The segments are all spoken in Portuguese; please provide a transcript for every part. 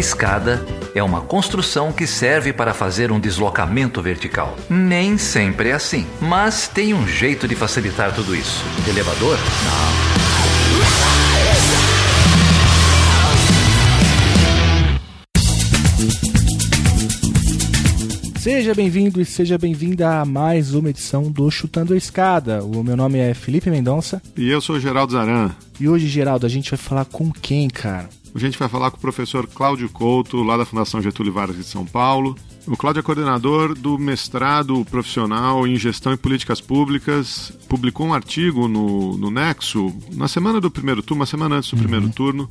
escada é uma construção que serve para fazer um deslocamento vertical. Nem sempre é assim, mas tem um jeito de facilitar tudo isso. Elevador? Não. Seja bem-vindo e seja bem-vinda a mais uma edição do Chutando a Escada. O meu nome é Felipe Mendonça. E eu sou o Geraldo Zaran. E hoje, Geraldo, a gente vai falar com quem, cara? A gente vai falar com o professor Cláudio Couto, lá da Fundação Getúlio Vargas de São Paulo. O Cláudio é coordenador do mestrado profissional em gestão e políticas públicas. Publicou um artigo no, no Nexo, na semana do primeiro turno, uma semana antes do uhum. primeiro turno,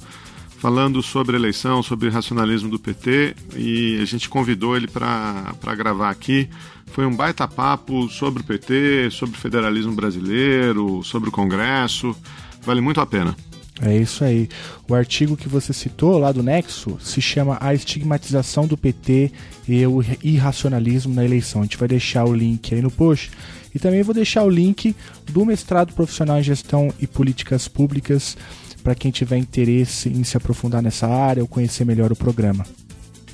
falando sobre eleição, sobre racionalismo do PT e a gente convidou ele para gravar aqui. Foi um baita papo sobre o PT, sobre o federalismo brasileiro, sobre o Congresso. Vale muito a pena. É isso aí. O artigo que você citou lá do Nexo se chama A Estigmatização do PT e o Irracionalismo na Eleição. A gente vai deixar o link aí no post. E também vou deixar o link do mestrado profissional em gestão e políticas públicas para quem tiver interesse em se aprofundar nessa área ou conhecer melhor o programa.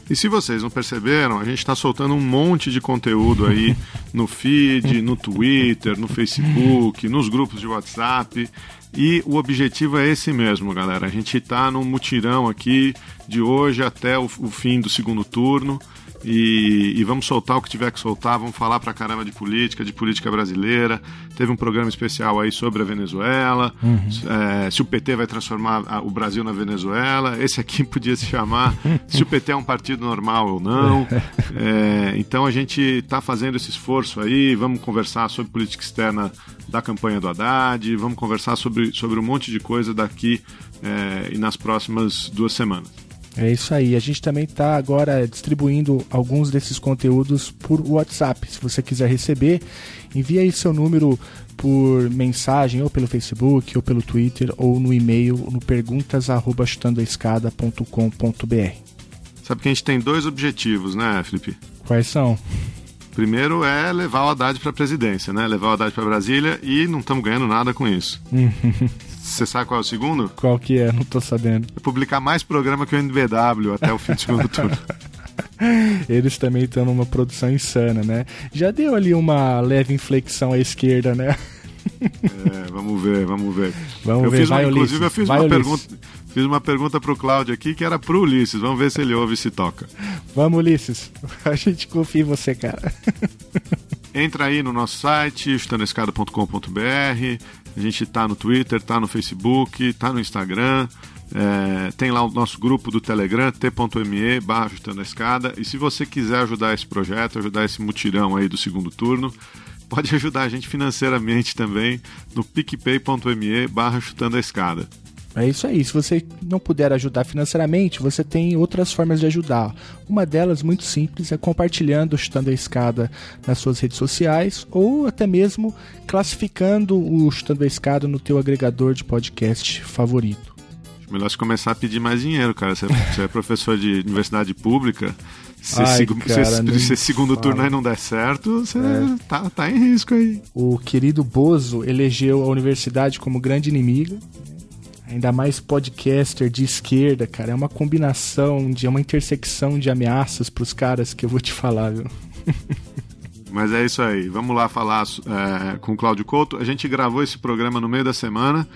E se vocês não perceberam, a gente está soltando um monte de conteúdo aí no feed, no Twitter, no Facebook, nos grupos de WhatsApp. E o objetivo é esse mesmo, galera. A gente está num mutirão aqui de hoje até o, o fim do segundo turno. E, e, vamos soltar o que tiver que soltar, vamos falar pra caramba de política, de política brasileira. Teve um programa especial aí sobre a Venezuela, uhum. é, se o PT vai transformar o Brasil na Venezuela. Esse aqui podia se chamar se o PT é um partido normal ou não. É, então a gente está fazendo esse esforço aí, vamos conversar sobre política externa da campanha do Haddad, vamos conversar sobre, sobre um monte de coisa daqui é, e nas próximas duas semanas. É isso aí. A gente também está agora distribuindo alguns desses conteúdos por WhatsApp. Se você quiser receber, envie aí seu número por mensagem, ou pelo Facebook, ou pelo Twitter, ou no e-mail no perguntas@chutandoaescada.com.br. Sabe que a gente tem dois objetivos, né, Felipe? Quais são? Primeiro é levar o Haddad para a presidência, né? Levar o Haddad para Brasília e não estamos ganhando nada com isso. Você sabe qual é o segundo? Qual que é? Não tô sabendo. É publicar mais programa que o NBW até o fim do segundo turno. Eles também estão numa produção insana, né? Já deu ali uma leve inflexão à esquerda, né? É, vamos ver, vamos ver. Vamos eu ver, fiz uma, inclusive eu fiz uma Ulisses. pergunta, fiz uma pergunta pro Cláudio aqui que era pro Ulisses. Vamos ver se ele ouve e se toca. Vamos, Ulisses. A gente confia em você, cara. Entra aí no nosso site, chutanescada.com.br. A gente tá no Twitter, tá no Facebook, tá no Instagram. É, tem lá o nosso grupo do Telegram, t.me barra a Escada. E se você quiser ajudar esse projeto, ajudar esse mutirão aí do segundo turno, pode ajudar a gente financeiramente também no picpay.me barra Chutando a Escada. É isso aí. Se você não puder ajudar financeiramente, você tem outras formas de ajudar. Uma delas, muito simples, é compartilhando Chutando a Escada nas suas redes sociais ou até mesmo classificando o Chutando a Escada no teu agregador de podcast favorito. Melhor se começar a pedir mais dinheiro, cara. Você, você é professor de universidade pública. Se, Ai, seg cara, se, se segundo fala. turno aí não der certo, você É. tá, tá em risco aí. O querido Bozo elegeu a universidade como grande inimiga. Ainda mais podcaster de esquerda, cara. É uma combinação de é uma intersecção de ameaças pros caras que eu vou te falar, viu? Mas é isso aí. Vamos lá falar é, com o Cláudio Couto. A gente gravou esse programa no meio da semana.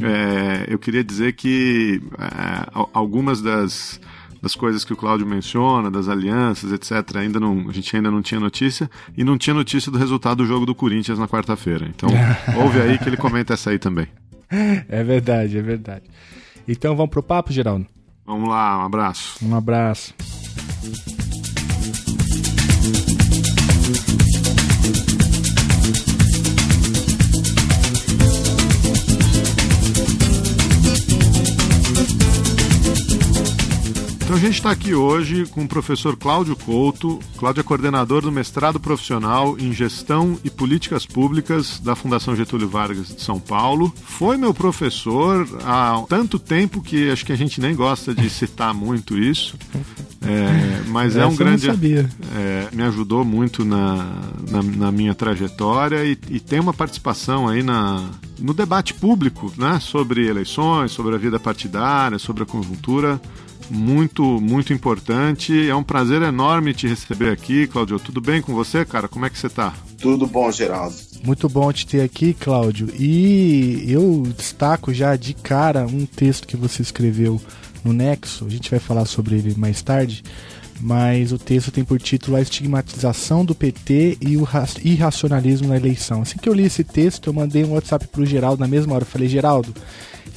É, eu queria dizer que é, al- algumas das, das coisas que o Cláudio menciona, das alianças, etc., ainda não, a gente ainda não tinha notícia. E não tinha notícia do resultado do jogo do Corinthians na quarta-feira. Então, ouve aí que ele comenta essa aí também. É verdade, é verdade. Então vamos pro papo, Geraldo? Vamos lá, um abraço. Um abraço. Então a gente está aqui hoje com o professor Cláudio Couto. Cláudio é coordenador do mestrado profissional em gestão e políticas públicas da Fundação Getúlio Vargas de São Paulo. Foi meu professor há tanto tempo que acho que a gente nem gosta de citar muito isso. É, mas é um eu grande. não sabia. é, me ajudou muito na, na, na minha trajetória e, e tem uma participação aí na, no debate público né, sobre eleições, sobre a vida partidária, sobre a conjuntura. Muito, muito importante. É um prazer enorme te receber aqui, Claudio. Tudo bem com você, cara? Como é que você está? Tudo bom, Geraldo. Muito bom te ter aqui, Cláudio. E eu destaco já de cara um texto que você escreveu no Nexo. A gente vai falar sobre ele mais tarde mas o texto tem por título A Estigmatização do PT e o Irracionalismo na Eleição. Assim que eu li esse texto, eu mandei um WhatsApp pro Geraldo na mesma hora. Eu falei, Geraldo,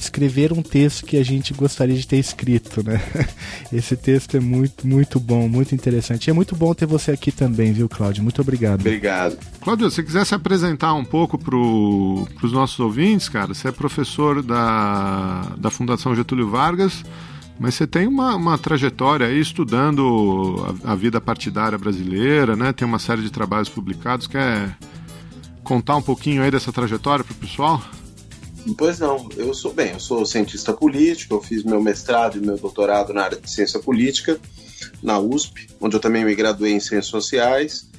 escrever um texto que a gente gostaria de ter escrito, né? Esse texto é muito, muito bom, muito interessante. E é muito bom ter você aqui também, viu, Cláudio? Muito obrigado. Obrigado. Cláudio, se quiser se apresentar um pouco para os nossos ouvintes, cara, você é professor da, da Fundação Getúlio Vargas mas você tem uma, uma trajetória aí estudando a, a, vida partidária brasileira, né? Tem uma série de trabalhos publicados. Quer contar um pouquinho aí dessa trajetória para o pessoal? Pois não, eu sou bem, eu sou cientista político, eu fiz meu mestrado e meu doutorado na área de ciência política na USP, onde eu também me graduei em ciências sociais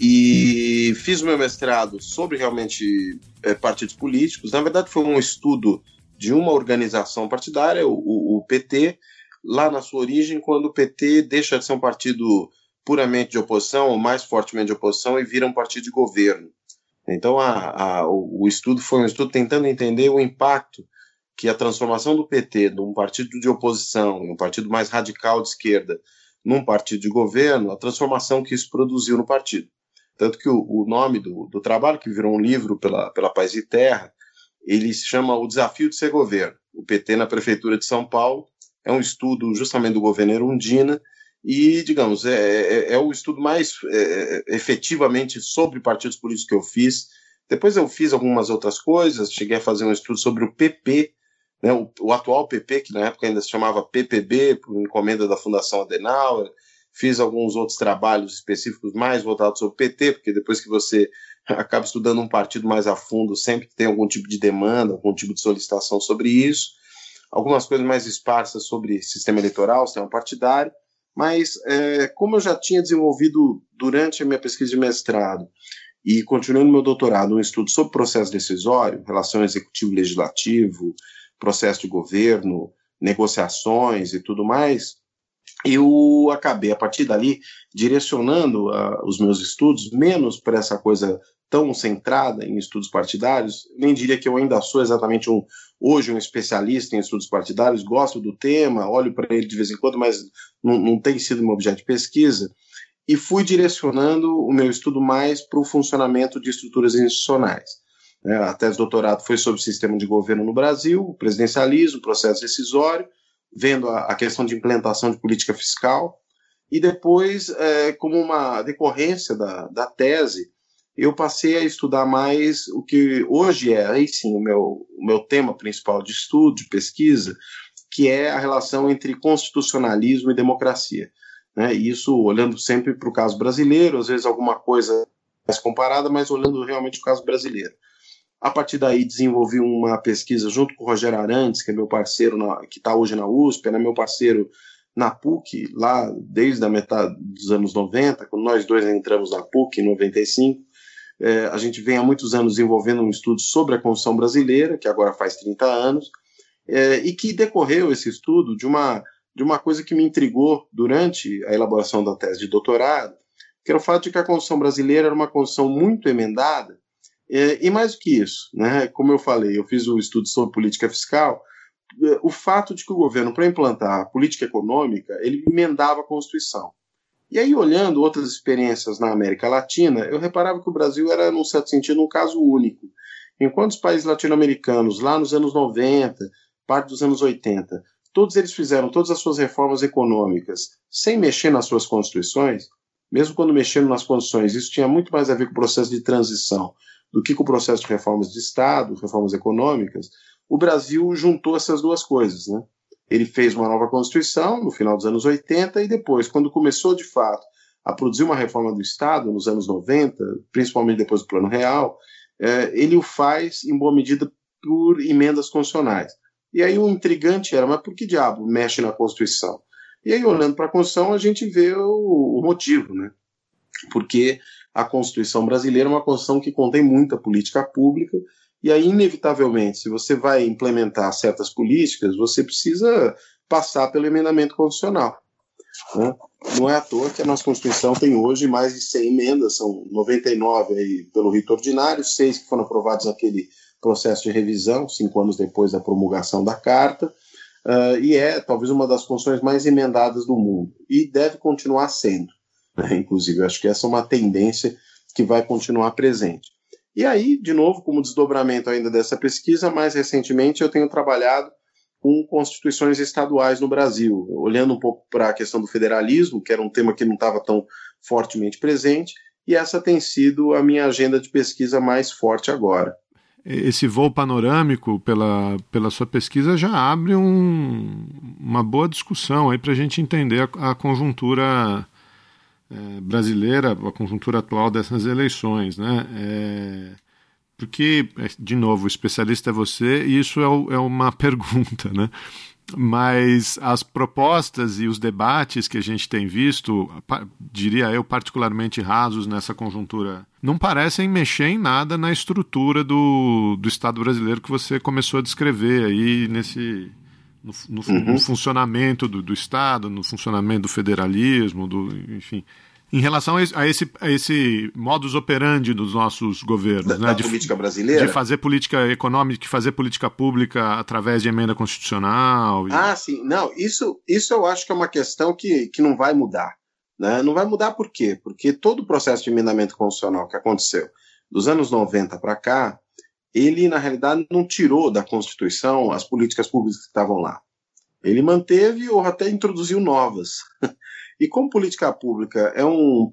e fiz o meu mestrado sobre realmente é, partidos políticos. Na verdade, foi um estudo de uma organização partidária, o, o, PT, lá na sua origem, quando o PT deixa de ser um partido puramente de oposição, ou mais fortemente de oposição, e vira um partido de governo. Então, a, a, o, estudo foi um estudo tentando entender o impacto que a transformação do PT de um partido de oposição, um partido mais radical de esquerda, num partido de governo, a transformação que isso produziu no partido. Tanto que o, o nome do, do, trabalho, que virou um livro pela, pela Paz e Terra, ele se chama O Desafio de Ser Governo. O PT na Prefeitura de São Paulo é um estudo justamente do governo Erundina e, digamos, é, é, é o estudo mais é, é, efetivamente sobre partidos políticos que eu fiz. Depois eu fiz algumas outras coisas, cheguei a fazer um estudo sobre o PP, né, o, o, atual PP, que na época ainda se chamava PPB, por encomenda da Fundação Adenauer. Fiz alguns outros trabalhos específicos mais voltados sobre o PT, porque depois que você acaba estudando um partido mais a fundo, sempre tem algum tipo de demanda, algum tipo de solicitação sobre isso. Algumas coisas mais esparsas sobre sistema eleitoral, sistema partidário, mas é, como eu já tinha desenvolvido durante a minha pesquisa de mestrado e continuando meu doutorado um estudo sobre processo decisório, relação executivo-legislativo, processo de governo, negociações e tudo mais, eu acabei, a partir dali, direcionando uh, os meus estudos menos para essa coisa tão centrada em estudos partidários, nem diria que eu ainda sou exatamente um hoje um especialista em estudos partidários, gosto do tema, olho para ele de vez em quando, mas não, não tem sido meu objeto de pesquisa, e fui direcionando o meu estudo mais para o funcionamento de estruturas institucionais. É, a tese de doutorado foi sobre o sistema de governo no Brasil, o presidencialismo, processo decisório, vendo a, questão de implementação de política fiscal, e depois, é, como uma decorrência da, da tese, eu passei a estudar mais o que hoje é, aí sim, o meu, o meu tema principal de estudo, de pesquisa, que é a relação entre constitucionalismo e democracia. Né? Isso olhando sempre para o caso brasileiro, às vezes alguma coisa mais comparada, mas olhando realmente o caso brasileiro. A partir daí desenvolvi uma pesquisa junto com o Rogério Arantes, que é meu parceiro, na, que está hoje na USP, é né, meu parceiro na PUC, lá desde a metade dos anos 90, quando nós dois entramos na PUC em 95, é, a gente vem há muitos anos desenvolvendo um estudo sobre a Constituição brasileira, que agora faz 30 anos, é, e que decorreu esse estudo de uma, de uma coisa que me intrigou durante a elaboração da tese de doutorado, que era o fato de que a Constituição brasileira era uma Constituição muito emendada, é, e mais do que isso, né, como eu falei, eu fiz um estudo sobre política fiscal, é, o fato de que o governo, para implantar a política econômica, ele emendava a Constituição. E aí, olhando outras experiências na América Latina, eu reparava que o Brasil era, num certo sentido, um caso único. Enquanto os países latino-americanos, lá nos anos 90, parte dos anos 80, todos eles fizeram todas as suas reformas econômicas sem mexer nas suas constituições, mesmo quando mexendo nas condições, isso tinha muito mais a ver com o processo de transição do que com o processo de reformas de Estado, reformas econômicas, o Brasil juntou essas duas coisas, né? Ele fez uma nova Constituição no final dos anos 80 e depois, quando começou de fato a produzir uma reforma do Estado, nos anos 90, principalmente depois do Plano Real, é, ele o faz em boa medida por emendas constitucionais. E aí o intrigante era, mas por que diabo mexe na Constituição? E aí, olhando para a Constituição, a gente vê o, o motivo, né? Porque a Constituição brasileira é uma Constituição que contém muita política pública E aí, inevitavelmente, se você vai implementar certas políticas, você precisa passar pelo emendamento constitucional. Né? Não é à toa que a nossa Constituição tem hoje mais de 100 emendas, são 99 aí pelo rito ordinário, seis que foram aprovados naquele processo de revisão, cinco anos depois da promulgação da Carta, uh, e é talvez uma das constituições mais emendadas do mundo, e deve continuar sendo. Né? Inclusive, acho que essa é uma tendência que vai continuar presente. E aí, de novo, como desdobramento ainda dessa pesquisa, mais recentemente eu tenho trabalhado com constituições estaduais no Brasil, olhando um pouco para a questão do federalismo, que era um tema que não estava tão fortemente presente, e essa tem sido a minha agenda de pesquisa mais forte agora. Esse voo panorâmico, pela, pela sua pesquisa, já abre um, uma boa discussão aí para a gente entender a, a conjuntura é, brasileira, a conjuntura atual dessas eleições, né? É, porque, é, de novo, o especialista é você e isso é, é uma pergunta, né? Mas as propostas e os debates que a gente tem visto, diria eu, particularmente rasos nessa conjuntura, não parecem mexer em nada na estrutura do, do Estado brasileiro que você começou a descrever aí nesse, no, no, uhum. no funcionamento do, do, Estado, no funcionamento do federalismo, do, enfim. Em relação a esse, a esse, a esse modus operandi dos nossos governos, da, né? da de, política brasileira, de fazer política econômica, de fazer política pública através de emenda constitucional. E... Ah, sim, não, isso, isso eu acho que é uma questão que, que não vai mudar, né? Não vai mudar por quê? Porque todo o processo de emendamento constitucional que aconteceu dos anos 90 para cá, ele, na realidade, não tirou da Constituição as políticas públicas que estavam lá. Ele manteve ou até introduziu novas. E como política pública é um,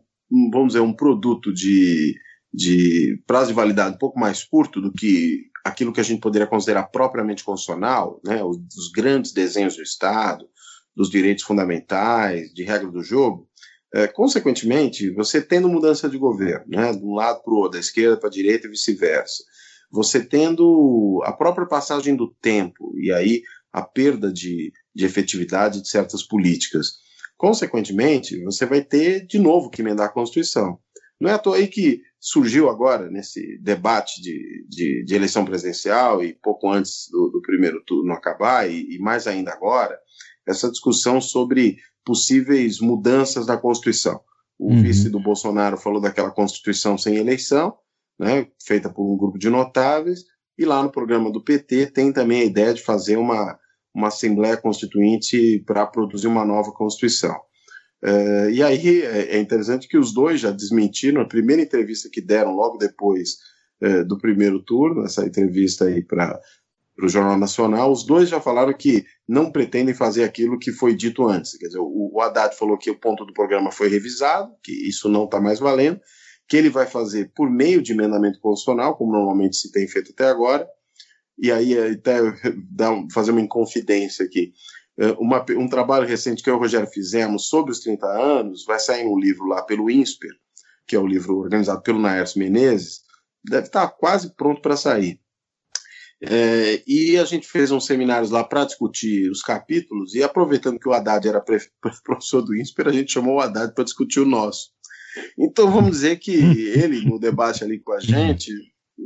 vamos dizer, um produto de, de prazo de validade um pouco mais curto do que aquilo que a gente poderia considerar propriamente constitucional, né, os, os grandes desenhos do Estado, dos direitos fundamentais, de regra do jogo, é, consequentemente, você tendo mudança de governo, né, de um lado para o outro, da esquerda para a direita e vice-versa, você tendo a própria passagem do tempo e aí a perda de, de efetividade de certas políticas, consequentemente, você vai ter de novo que emendar a Constituição. Não é à toa aí que surgiu agora, nesse debate de, de, de eleição presidencial e pouco antes do, do primeiro turno acabar, e, e mais ainda agora, essa discussão sobre possíveis mudanças da Constituição. O uhum. vice do Bolsonaro falou daquela Constituição sem eleição, né, feita por um grupo de notáveis, e lá no programa do PT tem também a ideia de fazer uma, uma Assembleia Constituinte para produzir uma nova Constituição. Uh, e aí é, é interessante que os dois já desmentiram, a primeira entrevista que deram logo depois uh, do primeiro turno, essa entrevista aí para o Jornal Nacional, os dois já falaram que não pretendem fazer aquilo que foi dito antes. Quer dizer, o, o Haddad falou que o ponto do programa foi revisado, que isso não está mais valendo, que ele vai fazer por meio de emendamento constitucional, como normalmente se tem feito até agora, e aí até dar, fazer uma inconfidência aqui. É, uma, um trabalho recente que eu e o Rogério fizemos sobre os 30 anos, vai sair um livro lá pelo INSPER, que é o livro organizado pelo Naércio Menezes, deve estar quase pronto para sair. É, e a gente fez uns seminários lá para discutir os capítulos, e aproveitando que o Haddad era professor do INSPER, a gente chamou o Haddad para discutir o nosso. Então vamos dizer que ele, no debate ali com a gente,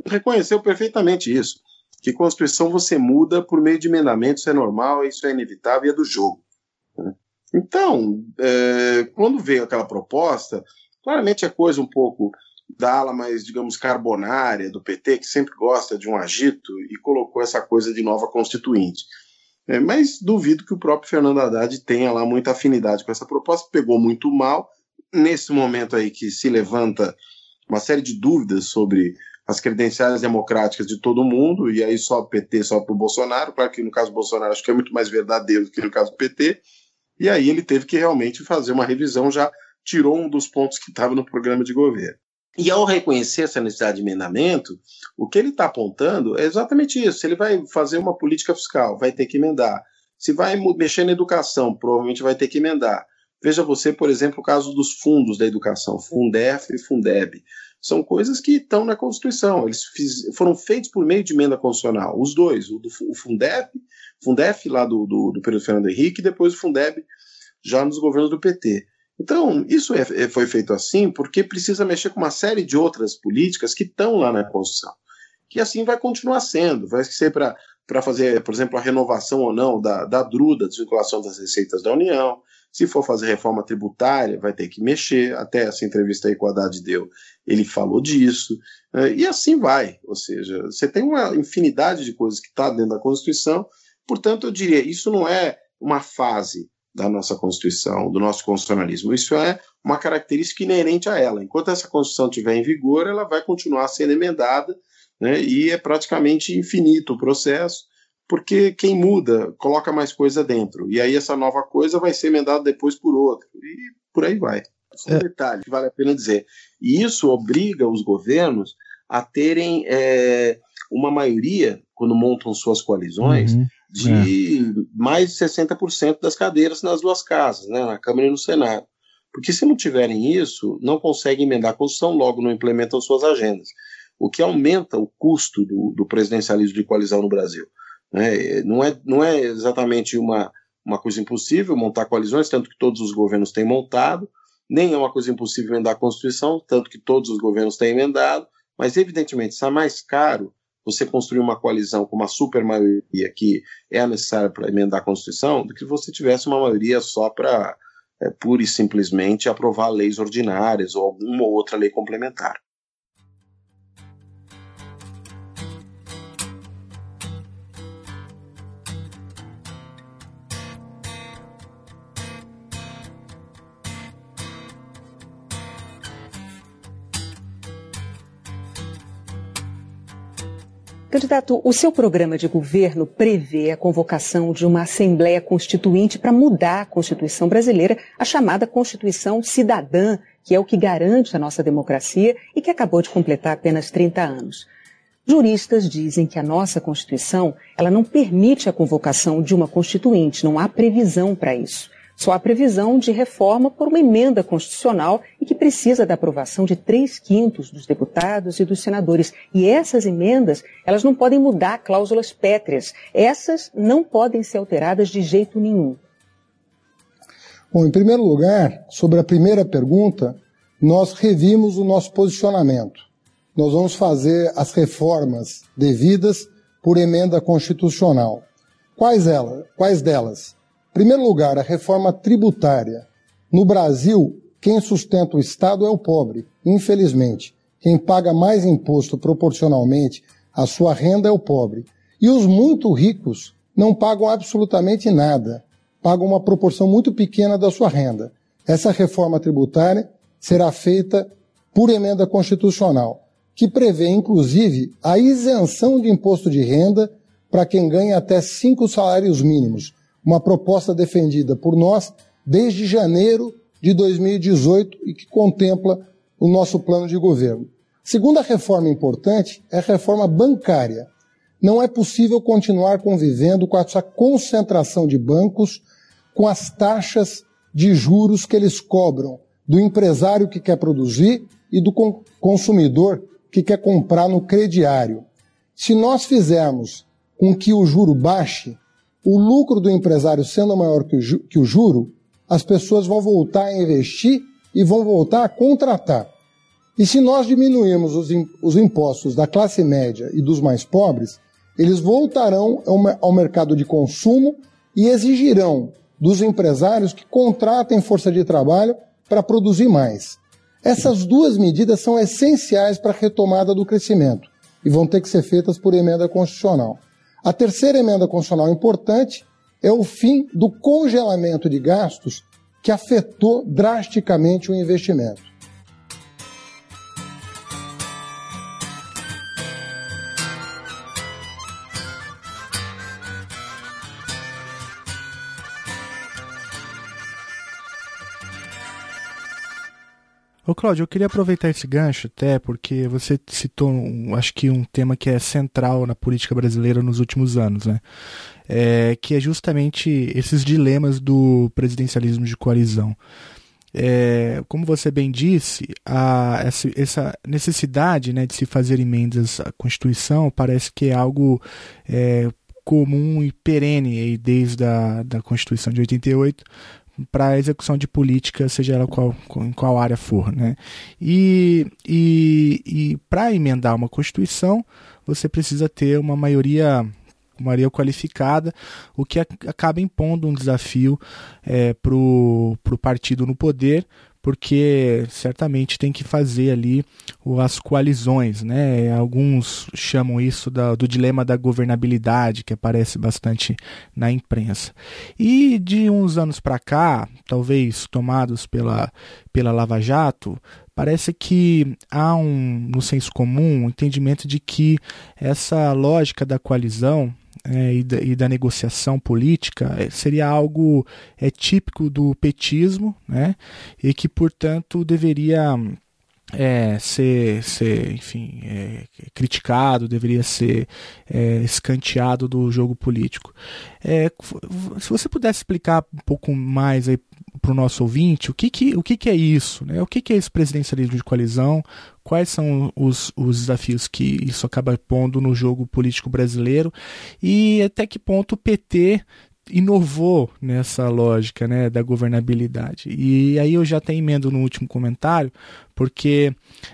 reconheceu perfeitamente isso que Constituição você muda por meio de emendamentos, isso é normal, isso é inevitável e é do jogo. Né? Então, é, quando veio aquela proposta, claramente é coisa um pouco da ala mais, digamos, carbonária do PT, que sempre gosta de um agito, e colocou essa coisa de nova constituinte. É, mas duvido que o próprio Fernando Haddad tenha lá muita afinidade com essa proposta, pegou muito mal. Nesse momento aí que se levanta uma série de dúvidas sobre as credenciais democráticas de todo mundo, e aí só o PT, só para o Bolsonaro. Claro que no caso do Bolsonaro acho que é muito mais verdadeiro do que no caso do PT. E aí ele teve que realmente fazer uma revisão, já tirou um dos pontos que estava no programa de governo. E ao reconhecer essa necessidade de emendamento, o que ele está apontando é exatamente isso. Ele vai fazer uma política fiscal, vai ter que emendar. Se vai mexer na educação, provavelmente vai ter que emendar. Veja você, por exemplo, o caso dos fundos da educação, Fundef e Fundeb são coisas que estão na Constituição. Eles fiz, foram feitos por meio de emenda constitucional, os dois, o, do, o Fundef, Fundef lá do, do, do período Fernando Henrique, e depois o Fundeb já nos governos do PT. Então, isso é, é, foi feito assim porque precisa mexer com uma série de outras políticas que estão lá na Constituição. que assim vai continuar sendo. Vai ser para fazer, por exemplo, a renovação ou não da, da DRU, da desvinculação das receitas da União. Se for fazer reforma tributária, vai ter que mexer. Até essa entrevista aí com o Haddad deu, ele falou disso. É, e assim vai. Ou seja, você tem uma infinidade de coisas que está dentro da Constituição. Portanto, eu diria, isso não é uma fase da nossa Constituição, do nosso constitucionalismo. Isso é uma característica inerente a ela. Enquanto essa Constituição estiver em vigor, ela vai continuar sendo emendada, né, e é praticamente infinito o processo, porque quem muda coloca mais coisa dentro. E aí essa nova coisa vai ser emendada depois por outra. E por aí vai. Só um é. detalhe que vale a pena dizer. E isso obriga os governos a terem é, uma maioria, quando montam suas coalizões, uhum de é. mais de 60% das cadeiras nas duas casas, né, na Câmara e no Senado. Porque se não tiverem isso, não conseguem emendar a Constituição, logo não implementam suas agendas. O que aumenta o custo do, do presidencialismo de coalizão no Brasil. Né? Não, é, não é exatamente uma, uma coisa impossível montar coalizões, tanto que todos os governos têm montado, nem é uma coisa impossível emendar a Constituição, tanto que todos os governos têm emendado, mas evidentemente está mais caro você construir uma coalizão com uma super maioria que é necessária para emendar a Constituição, do que você tivesse uma maioria só para é, pura e simplesmente aprovar leis ordinárias ou alguma outra lei complementar. Candidato, o seu programa de governo prevê a convocação de uma Assembleia Constituinte para mudar a Constituição brasileira, a chamada Constituição Cidadã, que é o que garante a nossa democracia e que acabou de completar apenas 30 anos. Juristas dizem que a nossa Constituição ela não permite a convocação de uma Constituinte, não há previsão para isso. Só há previsão de reforma por uma emenda constitucional e que precisa da aprovação de três quintos dos deputados e dos senadores. E essas emendas, elas não podem mudar cláusulas pétreas. Essas não podem ser alteradas de jeito nenhum. Bom, em primeiro lugar, sobre a primeira pergunta, nós revimos o nosso posicionamento. Nós vamos fazer as reformas devidas por emenda constitucional. Quais, ela, quais delas? Primeiro lugar, a reforma tributária. No Brasil, quem sustenta o Estado é o pobre, infelizmente. Quem paga mais imposto proporcionalmente à sua renda é o pobre. E os muito ricos não pagam absolutamente nada, pagam uma proporção muito pequena da sua renda. Essa reforma tributária será feita por emenda constitucional, que prevê, inclusive, a isenção de imposto de renda para quem ganha até cinco salários mínimos, uma proposta defendida por nós desde janeiro de 2018 e que contempla o nosso plano de governo. Segunda reforma importante é a reforma bancária. Não é possível continuar convivendo com essa concentração de bancos, com as taxas de juros que eles cobram do empresário que quer produzir e do consumidor que quer comprar no crediário. Se nós fizermos com que o juro baixe, o lucro do empresário sendo maior que o, que o juro, as pessoas vão voltar a investir e vão voltar a contratar. E se nós diminuirmos os, os impostos da classe média e dos mais pobres, eles voltarão ao, ao mercado de consumo e exigirão dos empresários que contratem força de trabalho para produzir mais. Essas duas medidas são essenciais para a retomada do crescimento e vão ter que ser feitas por emenda constitucional. A terceira emenda constitucional importante é o fim do congelamento de gastos que afetou drasticamente o investimento. Ô Cláudio, eu queria aproveitar esse gancho até porque você citou, um, acho que um tema que é central na política brasileira nos últimos anos, né? É, que é justamente esses dilemas do presidencialismo de coalizão. É, como você bem disse, a, essa, essa, necessidade né, de se fazer emendas à Constituição parece que é algo é, comum e perene desde a da Constituição de 88, para a execução de política, seja ela qual, em qual área for. Né? E, e, e para emendar uma Constituição, você precisa ter uma maioria maioria qualificada, o que acaba impondo um desafio é, para o partido no poder, porque certamente tem que fazer ali as coalizões, né? Alguns chamam isso do dilema da governabilidade, que aparece bastante na imprensa. E de uns anos para cá, talvez tomados pela, pela Lava Jato, parece que há um, no senso comum um entendimento de que essa lógica da coalizão é, e, da, e, da, negociação política é, seria algo é, típico do petismo, né? E que, portanto, deveria é, ser, ser, enfim, é, criticado, deveria ser é, escanteado do jogo político. É, se você pudesse explicar um pouco mais para o nosso ouvinte o que, que, o que, que é isso, né? o que, que é esse presidencialismo de coalizão, quais são os, os desafios que isso acaba pondo no jogo político brasileiro e até que ponto o PT inovou nessa lógica né, da governabilidade. E aí eu já até emendo no último comentário, porque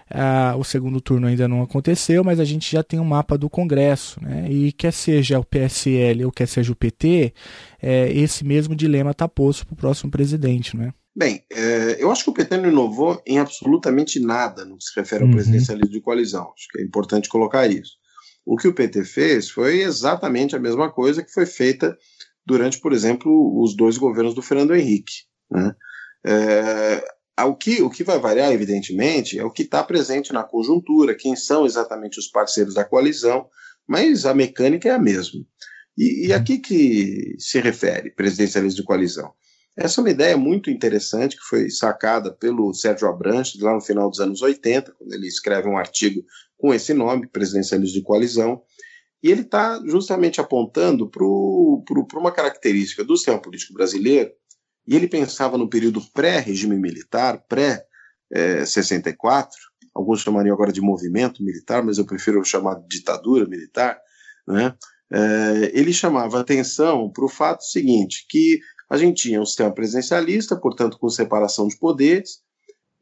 ah, o segundo turno ainda não aconteceu, mas a gente já tem um mapa do Congresso, né, e quer seja o PSL ou quer seja o PT, é, esse mesmo dilema está posto para o próximo presidente. Né? Bem, é, eu acho que o PT não inovou em absolutamente nada no que se refere ao uhum. presidencialismo de coalizão. Acho que é importante colocar isso. O que o PT fez foi exatamente a mesma coisa que foi feita durante, por exemplo, os dois governos do Fernando Henrique. Né? É, o, que, o que vai variar, evidentemente, é o que está presente na conjuntura, quem são exatamente os parceiros da coalizão, mas a mecânica é a mesma. E, e a que, que se refere presidencialismo de coalizão? Essa é uma ideia muito interessante que foi sacada pelo Sérgio Abranches lá no final dos anos 80, quando ele escreve um artigo com esse nome, Presidencialismo de Coalizão, e ele está justamente apontando para uma característica do sistema político brasileiro, e ele pensava no período pré-regime militar, pré-64, alguns chamariam agora de movimento militar, mas eu prefiro chamar de ditadura militar, né? É, ele chamava atenção para o fato seguinte, que a gente tinha um sistema presidencialista, portanto com separação de poderes,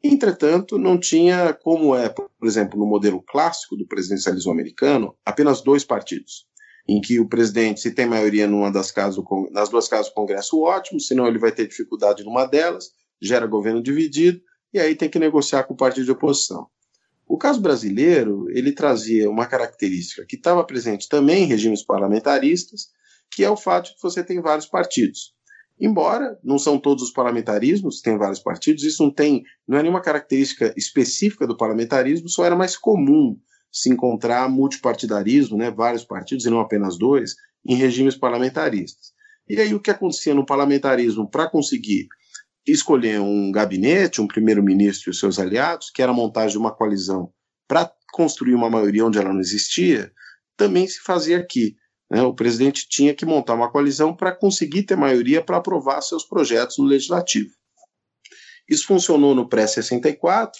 Entretanto, não tinha, como é, por exemplo, no modelo clássico do presidencialismo americano, apenas dois partidos, em que o presidente, se tem maioria numa das casas, nas duas casas do Congresso, ótimo, senão ele vai ter dificuldade numa delas, gera governo dividido, e aí tem que negociar com o partido de oposição. O caso brasileiro, ele trazia uma característica que estava presente também em regimes parlamentaristas, que é o fato de que você tem vários partidos. Embora não são todos os parlamentarismos, tem vários partidos, isso não tem, não é nenhuma característica específica do parlamentarismo, só era mais comum se encontrar multipartidarismo, né, vários partidos e não apenas dois, em regimes parlamentaristas. E aí o que acontecia no parlamentarismo para conseguir escolher um gabinete, um primeiro-ministro e os seus aliados, que era a montagem de uma coalizão para construir uma maioria onde ela não existia, também se fazia aqui. Né? O presidente tinha que montar uma coalizão para conseguir ter maioria para aprovar seus projetos no legislativo. Isso funcionou no pré-64,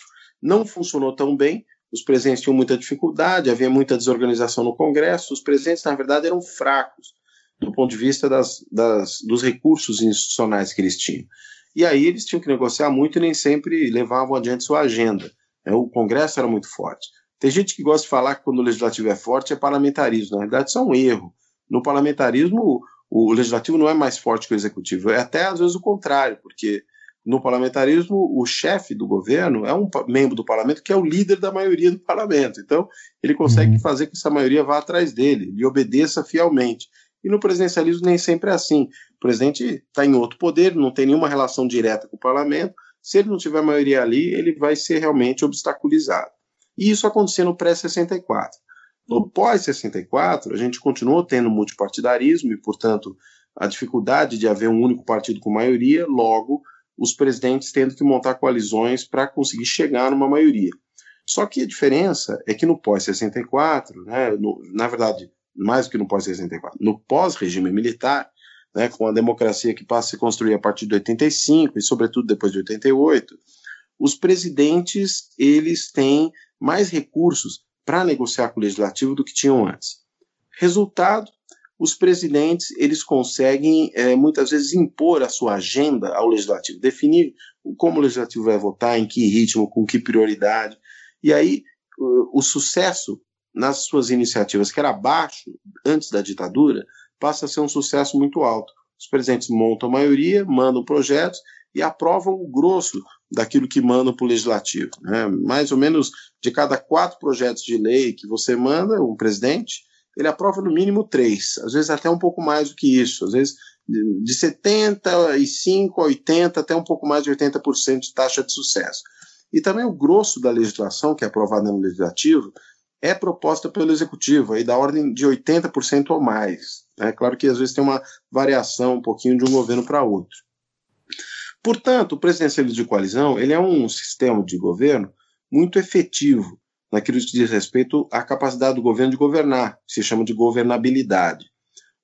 não funcionou tão bem, os presidentes tinham muita dificuldade, havia muita desorganização no Congresso, os presidentes, na verdade, eram fracos do ponto de vista das, das, dos recursos institucionais que eles tinham. E aí eles tinham que negociar muito e nem sempre levavam adiante sua agenda. Né? O Congresso era muito forte. Tem gente que gosta de falar que quando o legislativo é forte é parlamentarismo. Na verdade, isso é um erro. No parlamentarismo, o legislativo não é mais forte que o executivo, é até às vezes o contrário, porque no parlamentarismo o chefe do governo é um membro do parlamento que é o líder da maioria do parlamento. Então, ele consegue uhum. fazer que essa maioria vá atrás dele e obedeça fielmente. E no presidencialismo nem sempre é assim. O presidente está em outro poder, não tem nenhuma relação direta com o parlamento. Se ele não tiver maioria ali, ele vai ser realmente obstaculizado. E isso aconteceu no pré-64. No pós-64, a gente continuou tendo multipartidarismo e, portanto, a dificuldade de haver um único partido com maioria, logo, os presidentes tendo que montar coalizões para conseguir chegar numa maioria. Só que a diferença é que no pós-64, né, na verdade, mais do que no pós-64, no pós-regime militar, né, com a democracia que passa a se construir a partir de 85 e, sobretudo, depois de 88, os presidentes eles têm mais recursos para negociar com o legislativo do que tinham antes. Resultado, os presidentes eles conseguem é, muitas vezes impor a sua agenda ao legislativo, definir como o legislativo vai votar, em que ritmo, com que prioridade. E aí o, o sucesso nas suas iniciativas, que era abaixo, antes da ditadura, passa a ser um sucesso muito alto. Os presidentes montam a maioria, mandam projetos e aprovam o grosso daquilo que mandam para o legislativo. Né? Mais ou menos de cada quatro projetos de lei que você manda, um presidente, ele aprova no mínimo três, às vezes até um pouco mais do que isso, às vezes de 75% a 80%, até um pouco mais de 80% de taxa de sucesso. E também o grosso da legislação, que é aprovada no legislativo, é proposta pelo executivo, aí da ordem de 80% ou mais. É claro que às vezes tem uma variação um pouquinho de um governo para outro. Portanto, o presidencialismo de coalizão ele é um sistema de governo muito efetivo naquilo que diz respeito à capacidade do governo de governar, que se chama de governabilidade.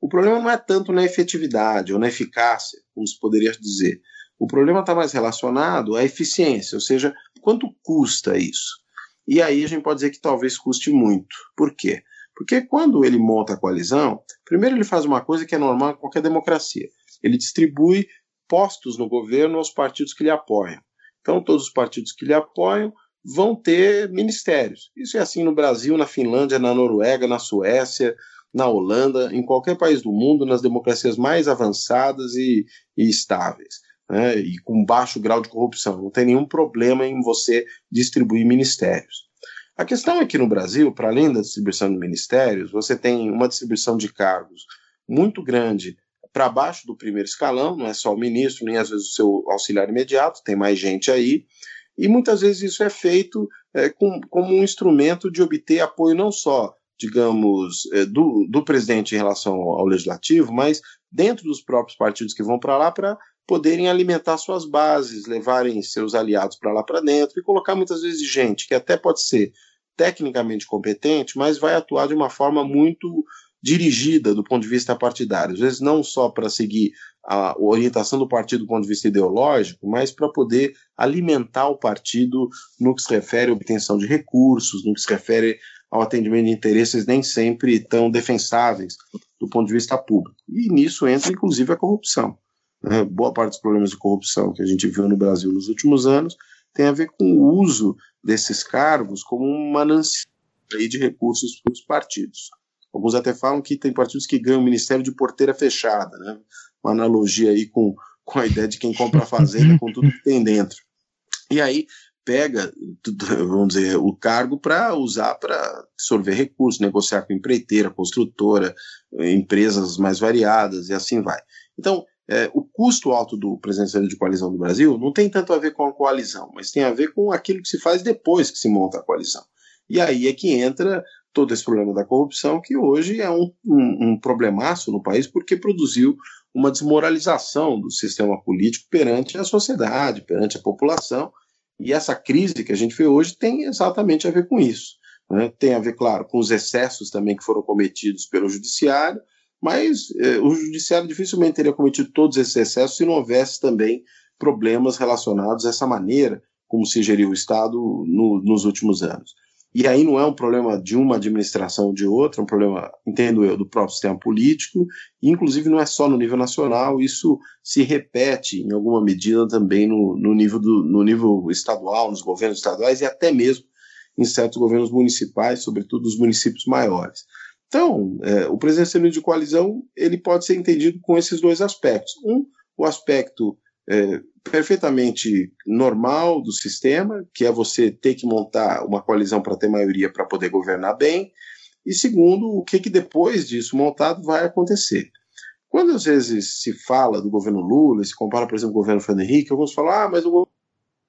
O problema não é tanto na efetividade ou na eficácia, como se poderia dizer. O problema está mais relacionado à eficiência, ou seja, quanto custa isso. E aí a gente pode dizer que talvez custe muito. Por quê? Porque quando ele monta a coalizão, primeiro ele faz uma coisa que é normal em qualquer democracia. Ele distribui postos no governo aos partidos que lhe apoiam. Então, todos os partidos que lhe apoiam vão ter ministérios. Isso é assim no Brasil, na Finlândia, na Noruega, na Suécia, na Holanda, em qualquer país do mundo, nas democracias mais avançadas e, e estáveis. Né, e com baixo grau de corrupção. Não tem nenhum problema em você distribuir ministérios. A questão é que no Brasil, para além da distribuição de ministérios, você tem uma distribuição de cargos muito grande para baixo do primeiro escalão, não é só o ministro, nem às vezes o seu auxiliar imediato, tem mais gente aí, e muitas vezes isso é feito é, com, como um instrumento de obter apoio não só, digamos, é, do, do presidente em relação ao, ao legislativo, mas dentro dos próprios partidos que vão para lá para poderem alimentar suas bases, levarem seus aliados para lá para dentro e colocar muitas vezes gente que até pode ser tecnicamente competente, mas vai atuar de uma forma muito dirigida do ponto de vista partidário, às vezes não só para seguir a orientação do partido do ponto de vista ideológico, mas para poder alimentar o partido no que se refere à obtenção de recursos, no que se refere ao atendimento de interesses nem sempre tão defensáveis do ponto de vista público. E nisso entra, inclusive, a corrupção. Né? Boa parte dos problemas de corrupção que a gente viu no Brasil nos últimos anos tem a ver com o uso desses cargos como um manancial de recursos para os partidos. Alguns até falam que tem partidos que ganham o ministério de porteira fechada, né? Uma analogia aí com, com a ideia de quem compra a fazenda com tudo que tem dentro. E aí pega, vamos dizer, o cargo para usar para absorver recursos, negociar com empreiteira, construtora, empresas mais variadas e assim vai. Então, é, o custo alto do presidencialismo de coalizão do Brasil não tem tanto a ver com a coalizão, mas tem a ver com aquilo que se faz depois que se monta a coalizão. E aí é que entra todo esse problema da corrupção, que hoje é um, um, um problemaço no país, porque produziu uma desmoralização do sistema político perante a sociedade, perante a população. E essa crise que a gente vê hoje tem exatamente a ver com isso. Né? Tem a ver, claro, com os excessos também que foram cometidos pelo judiciário, mas eh, o judiciário dificilmente teria cometido todos esses excessos se não houvesse também problemas relacionados a essa maneira como se geriu o Estado no, nos últimos anos. E aí não é um problema de uma administração ou de outra, é um problema, entendo eu, do próprio sistema político, inclusive não é só no nível nacional, isso se repete em alguma medida também no, no, nível, do, no nível estadual, nos governos estaduais e até mesmo em certos governos municipais, sobretudo os municípios maiores. Então, é, o presidencialismo de coalizão ele pode ser entendido com esses dois aspectos. Um, o aspecto é, perfeitamente normal do sistema, que é você ter que montar uma coalizão para ter maioria para poder governar bem. E segundo, o que, que depois disso montado vai acontecer. Quando às vezes se fala do governo Lula, se compara, por exemplo, com o governo Fernando Henrique, alguns falam, ah, mas o governo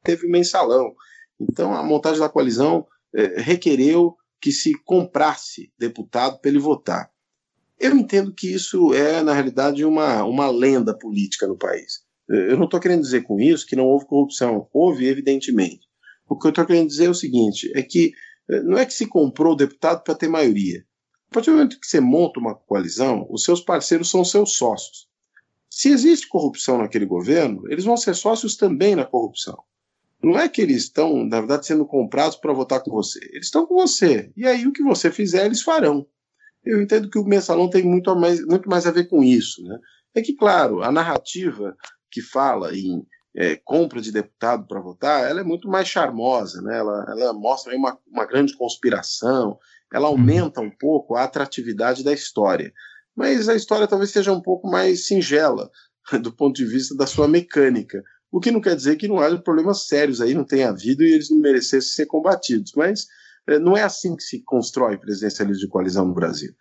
teve mensalão. Então a montagem da coalizão é, requereu que se comprasse deputado para ele votar. Eu entendo que isso é, na realidade, uma, uma lenda política no país. Eu não estou querendo dizer com isso que não houve corrupção. Houve, evidentemente. O que eu estou querendo dizer é o seguinte: é que eh, não é que se comprou o deputado para ter maioria. A partir do momento que você monta uma coalizão, os seus parceiros são seus sócios. Se existe corrupção naquele governo, eles vão ser sócios também na corrupção. Não é que eles estão, na verdade, sendo comprados para votar com você. Eles estão com você. E aí o que você fizer, eles farão. Eu entendo que o mensalão tem muito mais, muito mais a ver com isso. Né? É que, claro, a narrativa que fala em é, compra de deputado para votar, ela é muito mais charmosa, né? ela, ela mostra uma, uma grande conspiração, ela uhum. aumenta um pouco a atratividade da história. Mas a história talvez seja um pouco mais singela do ponto de vista da sua mecânica. O que não quer dizer que não haja problemas sérios aí, não tenha havido e eles não merecessem ser combatidos. Mas é, não é assim que se constrói presidencialismo de coalizão no Brasil.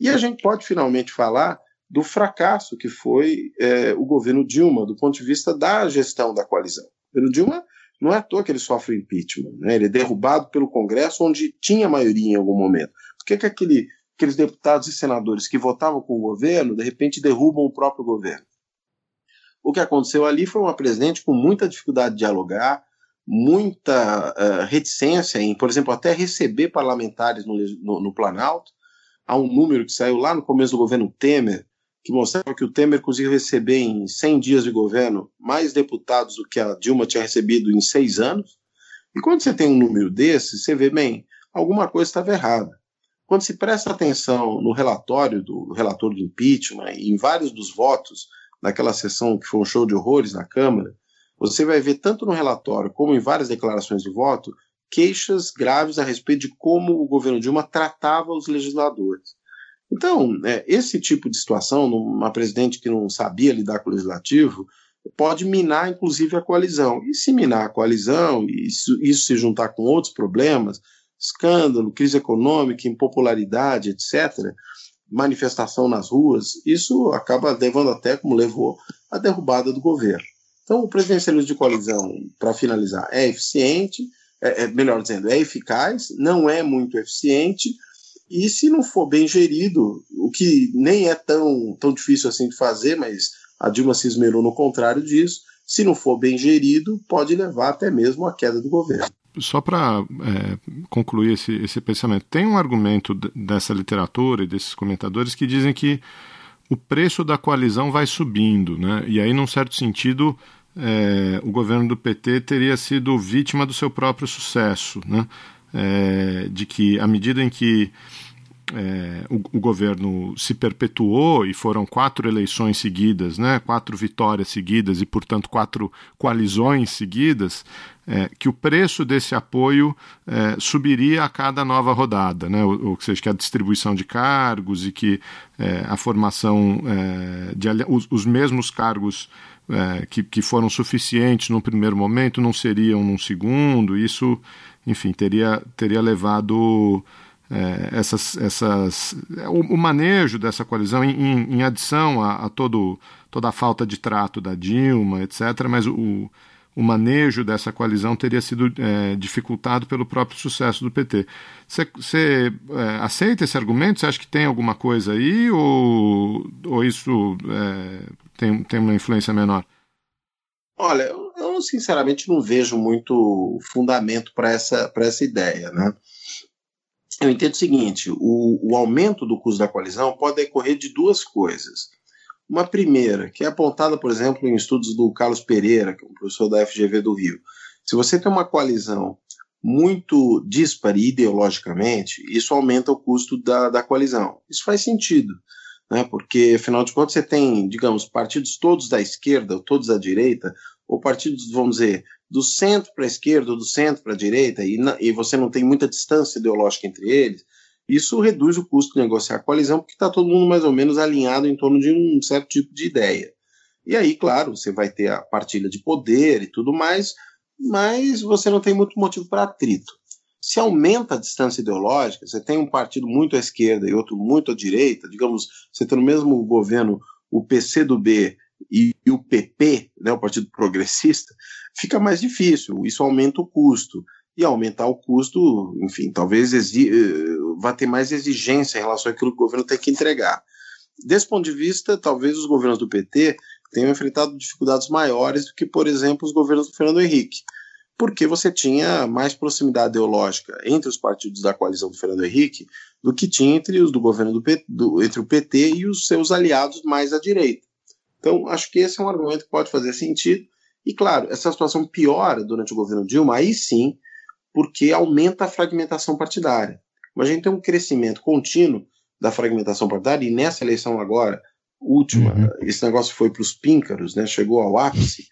E a gente pode finalmente falar do fracasso que foi é, o governo Dilma, do ponto de vista da gestão da coalizão. O governo Dilma não é à toa que ele sofre impeachment. Né? Ele é derrubado pelo Congresso, onde tinha maioria em algum momento. Por que, que aquele, aqueles deputados e senadores que votavam com o governo, de repente derrubam o próprio governo? O que aconteceu ali foi uma presidente com muita dificuldade de dialogar, muita uh, reticência em, por exemplo, até receber parlamentares no, no, no, Planalto. Há um número que saiu lá no começo do governo Temer, que mostrava que o Temer conseguiu receber em 100 dias de governo mais deputados do que a Dilma tinha recebido em seis anos. E quando você tem um número desse, você vê, bem, alguma coisa estava errada. Quando se presta atenção no relatório do relator do impeachment e em vários dos votos naquela sessão que foi um show de horrores na Câmara, você vai ver tanto no relatório como em várias declarações de voto queixas graves a respeito de como o governo Dilma tratava os legisladores. Então, é, esse tipo de situação, uma presidente que não sabia lidar com o legislativo, pode minar, inclusive, a coalizão. E se minar a coalizão, isso, isso se juntar com outros problemas, escândalo, crise econômica, impopularidade, etc., manifestação nas ruas, isso acaba levando até, como levou, a derrubada do governo. Então, o presidencialismo de coalizão, para finalizar, é eficiente, é, é, melhor dizendo, é eficaz, não é muito eficiente, e se não for bem gerido, o que nem é tão, tão difícil assim de fazer, mas a Dilma se esmerou no contrário disso, se não for bem gerido, pode levar até mesmo à queda do governo só para é, concluir esse, esse pensamento, tem um argumento dessa literatura e desses comentadores que dizem que o preço da coalizão vai subindo, né? E aí, num certo sentido, é, o governo do PT teria sido vítima do seu próprio sucesso, né? É, de que à medida em que é, o, o, governo se perpetuou e foram quatro eleições seguidas, né, quatro vitórias seguidas e, portanto, quatro coalizões seguidas, é, que o preço desse apoio é, subiria a cada nova rodada, né, ou, ou seja, que a distribuição de cargos e que é, a formação é, de os, os mesmos cargos é, que, que foram suficientes no primeiro momento não seriam num segundo, isso, enfim, teria, teria levado é, essas, essas, o, o, manejo dessa coalizão em, em adição a, a, todo, toda a falta de trato da Dilma, etc., mas o, o manejo dessa coalizão teria sido é, dificultado pelo próprio sucesso do PT. Você é, aceita esse argumento? Você acha que tem alguma coisa aí ou, ou isso é, tem, tem uma influência menor? Olha, eu sinceramente não vejo muito fundamento para essa, essa ideia, né? eu entendo o seguinte: o, o aumento do custo da coalizão pode decorrer de duas coisas. Uma primeira, que é apontada, por exemplo, em estudos do Carlos Pereira, que é um professor da FGV do Rio. Se você tem uma coalizão muito dispare ideologicamente, isso aumenta o custo da, da coalizão. Isso faz sentido, né? porque, afinal de contas, você tem, digamos, partidos todos da esquerda, ou todos da direita, ou partidos, vamos dizer, do centro para a esquerda, do centro para a direita, e, e você não tem muita distância ideológica entre eles, isso reduz o custo de negociar a coalizão, porque está todo mundo mais ou menos alinhado em torno de um certo tipo de ideia. E aí, claro, você vai ter a partilha de poder e tudo mais, mas você não tem muito motivo para atrito. Se aumenta a distância ideológica, você tem um partido muito à esquerda e outro muito à direita, digamos, você tem no mesmo governo o PCdoB e, e o PP, né, o Partido Progressista, fica mais difícil. Isso aumenta o custo. E aumentar o custo, enfim, talvez eh, vá ter mais exigência em relação àquilo que o governo tem que entregar. Desse ponto de vista, talvez os governos do PT tenham enfrentado dificuldades maiores do que, por exemplo, os governos do Fernando Henrique, porque você tinha mais proximidade ideológica entre os partidos da coalizão do Fernando Henrique do que tinha entre os do governo do, do entre o PT e os seus aliados mais à direita. Então, acho que esse é um argumento que pode fazer sentido. E, claro, essa situação piora durante o governo Dilma, aí sim, porque aumenta a fragmentação partidária. Mas a gente tem um crescimento contínuo da fragmentação partidária, e nessa eleição agora, última, uhum. esse negócio foi para os píncaros, né, chegou ao ápice.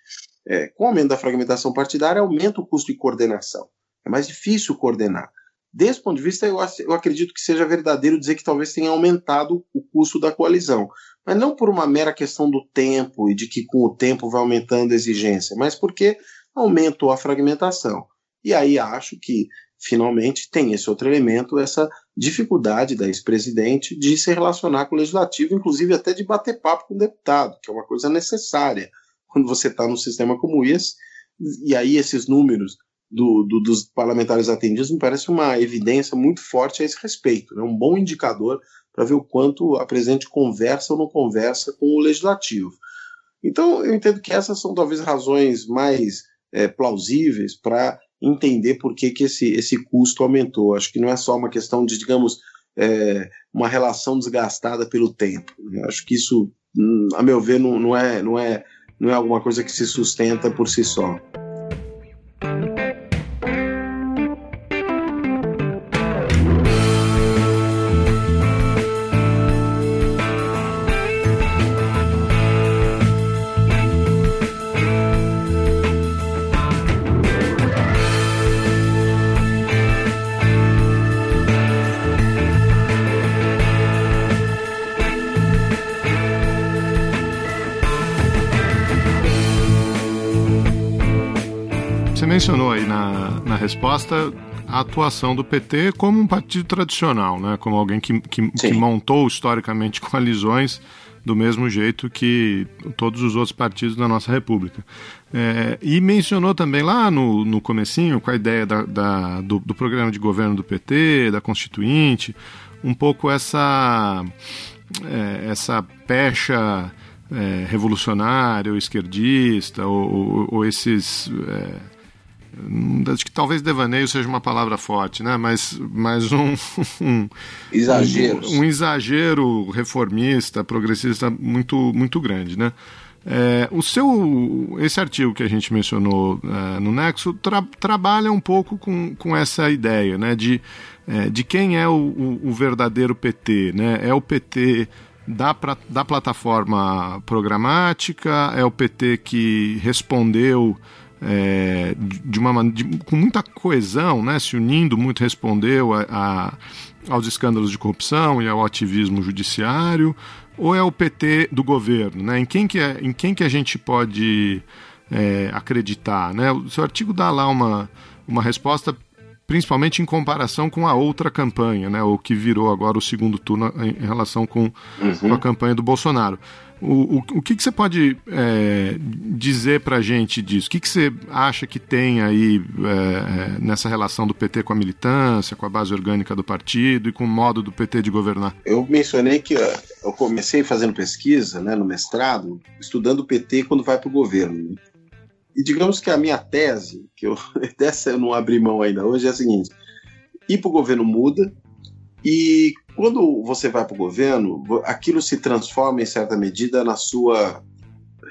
É, com o aumento da fragmentação partidária, aumenta o custo de coordenação. É mais difícil coordenar. Desse ponto de vista, eu, eu acredito que seja verdadeiro dizer que talvez tenha aumentado o custo da coalizão. Mas não por uma mera questão do tempo e de que com o tempo vai aumentando a exigência, mas porque aumentou a fragmentação. E aí acho que, finalmente, tem esse outro elemento, essa dificuldade da ex-presidente de se relacionar com o legislativo, inclusive até de bater papo com o deputado, que é uma coisa necessária quando você está num sistema como esse. E aí esses números do, do, dos parlamentares atendidos me parece uma evidência muito forte a esse respeito, né? um bom indicador para ver o quanto a presidente conversa ou não conversa com o legislativo. Então, eu entendo que essas são talvez razões mais é, plausíveis para entender por que, que esse, esse custo aumentou. Acho que não é só uma questão de, digamos, é, uma relação desgastada pelo tempo. Acho que isso, hum, a meu ver, não, não, é, não, é, não é alguma coisa que se sustenta por si só. A atuação do PT como um partido tradicional, né? como alguém que, que, que montou historicamente coalizões do mesmo jeito que todos os outros partidos da nossa República. É, e mencionou também lá no, no comecinho, com a ideia da, da do, do, programa de governo do PT, da Constituinte, um pouco essa, é, essa pecha é, revolucionária ou esquerdista, ou, ou, ou esses é, acho que talvez devaneio seja uma palavra forte, né? Mas, mas um, um exagero, um, um, exagero reformista, progressista muito muito grande, né? É, o seu esse artigo que a gente mencionou é, no Nexo tra, trabalha um pouco com, com essa ideia, né? De, é, de quem é o, o, o verdadeiro PT, né? É o PT da, pra, da plataforma programática, é o PT que respondeu é, de uma de, com muita coesão, né, se unindo muito, respondeu a, a, aos escândalos de corrupção e ao ativismo judiciário, ou é o PT do governo? Né? Em, quem que é, em quem que a gente pode é, acreditar? Né? O seu artigo dá lá uma, uma resposta principalmente em comparação com a outra campanha, né, o que virou agora o segundo turno em, relação com, uhum. com a campanha do Bolsonaro. O, o, o que, que você pode é, dizer para a gente disso? O que, que você acha que tem aí é, nessa relação do PT com a militância, com a base orgânica do partido e com o modo do PT de governar? Eu mencionei que eu comecei fazendo pesquisa né, no mestrado, estudando o PT quando vai para o governo. E digamos que a minha tese, que eu, dessa eu não abri mão ainda hoje, é a seguinte: ir para o governo muda, e quando você vai para o governo, aquilo se transforma em certa medida na sua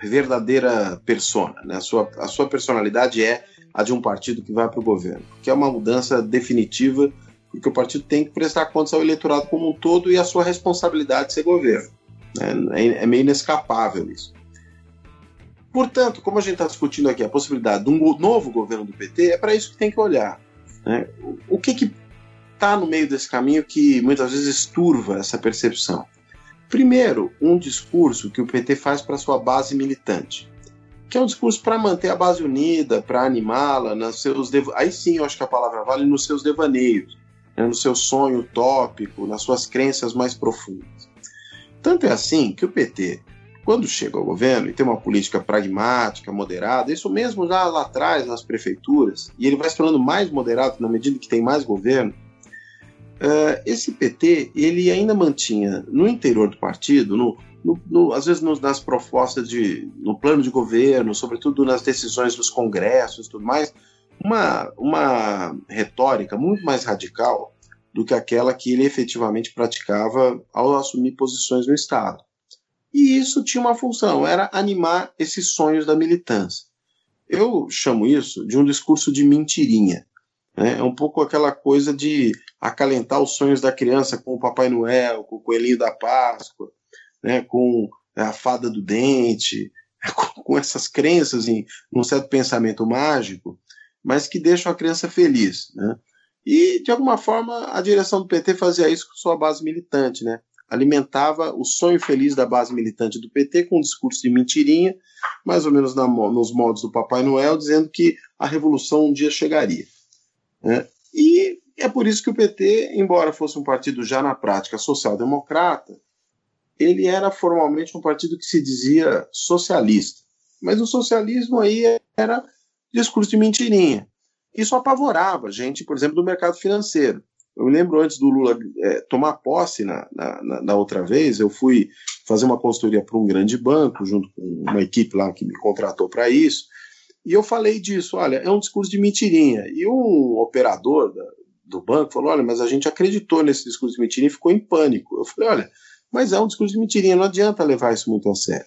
verdadeira persona. Né? A, sua, a sua personalidade é a de um partido que vai para o governo, que é uma mudança definitiva, porque o partido tem que prestar contas ao eleitorado como um todo e a sua responsabilidade de ser governo. Né? É, é meio inescapável isso. Portanto, como a gente está discutindo aqui a possibilidade de um novo governo do PT, é para isso que tem que olhar. Né? O que, que está no meio desse caminho que muitas vezes turva essa percepção. Primeiro, um discurso que o PT faz para sua base militante, que é um discurso para manter a base unida, para animá-la, nos seus dev... aí sim eu acho que a palavra vale nos seus devaneios, né, no seu sonho utópico, nas suas crenças mais profundas. Tanto é assim que o PT, quando chega ao governo e tem uma política pragmática, moderada, isso mesmo já lá atrás nas prefeituras, e ele vai se tornando mais moderado na medida que tem mais governo, Uh, esse PT ele ainda mantinha no interior do partido, no, no, no, às vezes no, nas propostas de, no plano de governo, sobretudo nas decisões dos congressos, tudo mais, uma, uma retórica muito mais radical do que aquela que ele efetivamente praticava ao assumir posições no Estado. E isso tinha uma função, era animar esses sonhos da militância. Eu chamo isso de um discurso de mentirinha. Né? É um pouco aquela coisa de acalentar os sonhos da criança com o Papai Noel, com o Coelhinho da Páscoa, né? com a fada do dente, com essas crenças em um certo pensamento mágico, mas que deixam a criança feliz. Né? E, de alguma forma, a direção do PT fazia isso com sua base militante, né? Alimentava o sonho feliz da base militante do PT com um discurso de mentirinha, mais ou menos na, nos modos do Papai Noel, dizendo que a revolução um dia chegaria. Né? E é por isso que o PT, embora fosse um partido já na prática social-democrata, ele era formalmente um partido que se dizia socialista. Mas o socialismo aí era discurso de mentirinha. Isso apavorava gente, por exemplo, do mercado financeiro. Eu me lembro antes do Lula é, tomar posse na, na, na, outra vez, eu fui fazer uma consultoria para um grande banco, junto com uma equipe lá que me contratou para isso, e eu falei disso, olha, é um discurso de mentirinha. E um operador da, do banco falou, olha, mas a gente acreditou nesse discurso de mentirinha e ficou em pânico. Eu falei, olha, mas é um discurso de mentirinha, não adianta levar isso muito a sério.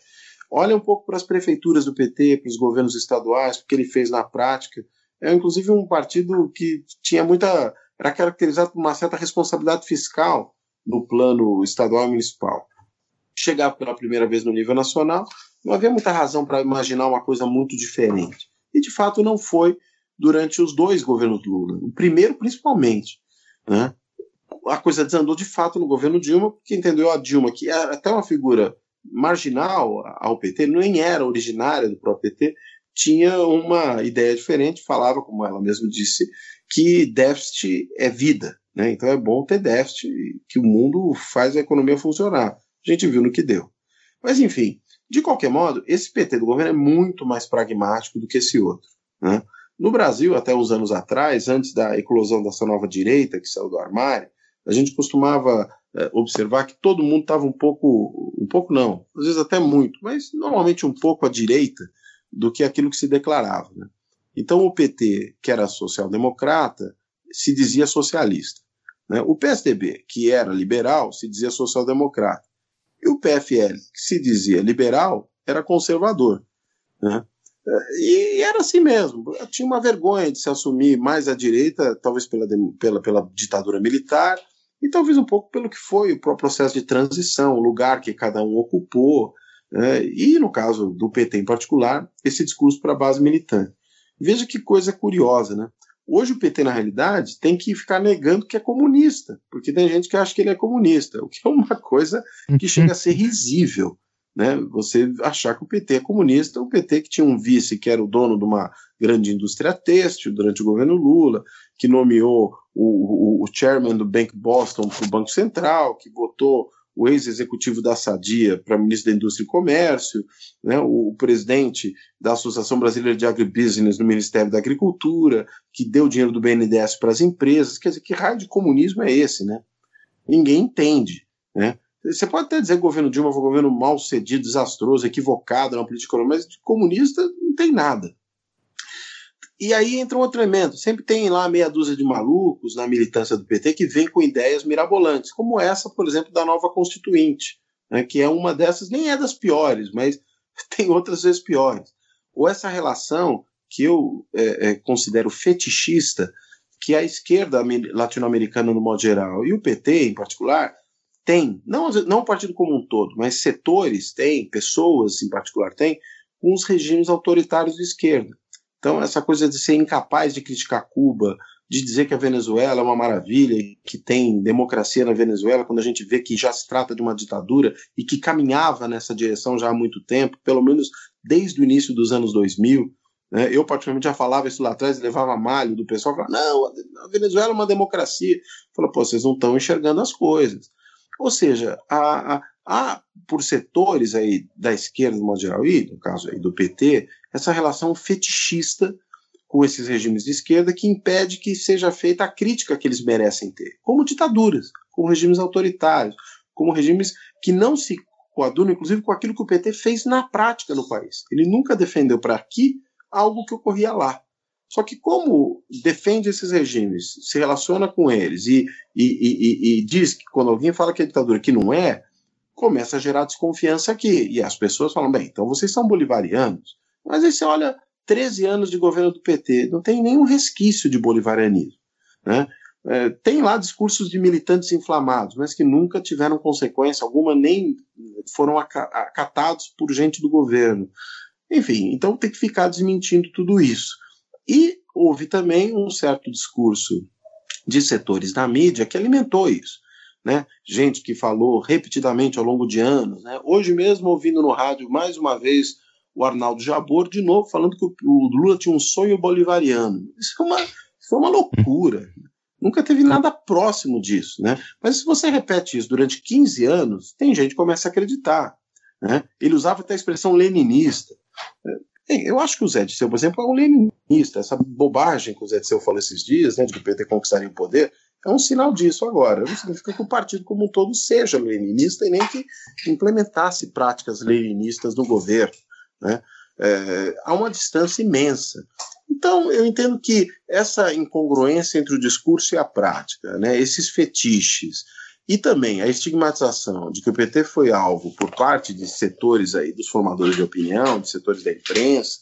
Olha um pouco para as prefeituras do PT, para os governos estaduais, o que ele fez na prática. É inclusive um partido que tinha muita. Era caracterizado por uma certa responsabilidade fiscal no plano estadual e municipal. Chegar pela primeira vez no nível nacional, não havia muita razão para imaginar uma coisa muito diferente. E de fato não foi durante os dois governos Lula. O primeiro, principalmente. Né? A coisa desandou de fato no governo Dilma, porque entendeu a Dilma, que era até uma figura marginal ao PT, nem era originária do próprio PT, tinha uma ideia diferente, falava, como ela mesma disse, que déficit é vida. Né? Então é bom ter déficit, que o mundo faz a economia funcionar. A gente viu no que deu. Mas, enfim, de qualquer modo, esse PT do governo é muito mais pragmático do que esse outro. Né? No Brasil, até uns anos atrás, antes da eclosão dessa nova direita que saiu do armário, a gente costumava é, observar que todo mundo estava um pouco, um pouco não, às vezes até muito, mas normalmente um pouco à direita do que aquilo que se declarava. Né? Então o PT, que era social-democrata, se dizia socialista. Né? O PSDB, que era liberal, se dizia social-democrata. E o PFL, que se dizia liberal, era conservador. Né? E era assim mesmo. Tinha uma vergonha de se assumir mais à direita, talvez pela, pela, pela ditadura militar, e talvez um pouco pelo que foi o processo de transição, o lugar que cada um ocupou, né? e no caso do PT em particular, esse discurso para a base militante. Veja que coisa curiosa, né? Hoje o PT, na realidade, tem que ficar negando que é comunista, porque tem gente que acha que ele é comunista, o que é uma coisa que chega a ser risível né, você achar que o PT é comunista, o PT que tinha um vice que era o dono de uma grande indústria têxtil durante o governo Lula, que nomeou o, o, o chairman do Bank Boston para o Banco Central, que botou o ex-executivo da Sadia para ministro da Indústria e Comércio, né, o, o, presidente da Associação Brasileira de Agribusiness no Ministério da Agricultura, que deu dinheiro do BNDES para as empresas. Quer dizer, que raio de comunismo é esse, né? Ninguém entende, né? Você pode até dizer que o governo Dilma foi um governo mal cedido, desastroso, equivocado na política mas de comunista não tem nada. E aí entra um outro elemento. Sempre tem lá meia dúzia de malucos na militância do PT que vem com ideias mirabolantes, como essa, por exemplo, da nova Constituinte, né, que é uma dessas, nem é das piores, mas tem outras vezes piores. Ou essa relação que eu é, é, considero fetichista, que a esquerda latino-americana, no modo geral, e o PT em particular, tem, não, não o partido como um todo, mas setores têm, pessoas em particular têm, com os regimes autoritários de esquerda. Então, essa coisa de ser incapaz de criticar Cuba, de dizer que a Venezuela é uma maravilha, que tem democracia na Venezuela, quando a gente vê que já se trata de uma ditadura e que caminhava nessa direção já há muito tempo, pelo menos desde o início dos anos 2000. Né? Eu, particularmente, já falava isso lá atrás, levava malho do pessoal, falava, não, a Venezuela é uma democracia. Falei, pô, vocês não estão enxergando as coisas. Ou seja, há, há, por setores aí da esquerda, no modo geral, e no caso aí do PT, essa relação fetichista com esses regimes de esquerda que impede que seja feita a crítica que eles merecem ter, como ditaduras, como regimes autoritários, como regimes que não se coadunam, inclusive, com aquilo que o PT fez na prática no país. Ele nunca defendeu para aqui algo que ocorria lá. Só que como defende esses regimes, se relaciona com eles e, e, e, e, diz que quando alguém fala que é ditadura que não é, começa a gerar desconfiança aqui. E as pessoas falam, bem, então vocês são bolivarianos. Mas aí você olha 13 anos de governo do PT, não tem nenhum resquício de bolivarianismo. Né? É, tem lá discursos de militantes inflamados, mas que nunca tiveram consequência alguma, nem foram acatados por gente do governo. Enfim, então tem que ficar desmentindo tudo isso. E houve também um certo discurso de setores da mídia que alimentou isso. Né? Gente que falou repetidamente ao longo de anos. Né? Hoje mesmo, ouvindo no rádio mais uma vez o Arnaldo Jabor, de novo, falando que o Lula tinha um sonho bolivariano. Isso é uma, é uma loucura. Nunca teve nada próximo disso. Né? Mas se você repete isso durante 15 anos, tem gente que começa a acreditar. Né? Ele usava até a expressão leninista. Eu acho que o Zé de Seu, por exemplo, é um leninista. Essa bobagem que o Zé de Seu falou esses dias, né, de que o PT conquistaria o poder, é um sinal disso agora. Não significa que o partido como um todo seja leninista e nem que implementasse práticas leninistas no governo. Né? É, há uma distância imensa. Então, eu entendo que essa incongruência entre o discurso e a prática, né, esses fetiches, e também a estigmatização de que o PT foi alvo por parte de setores aí dos formadores de opinião, de setores da imprensa,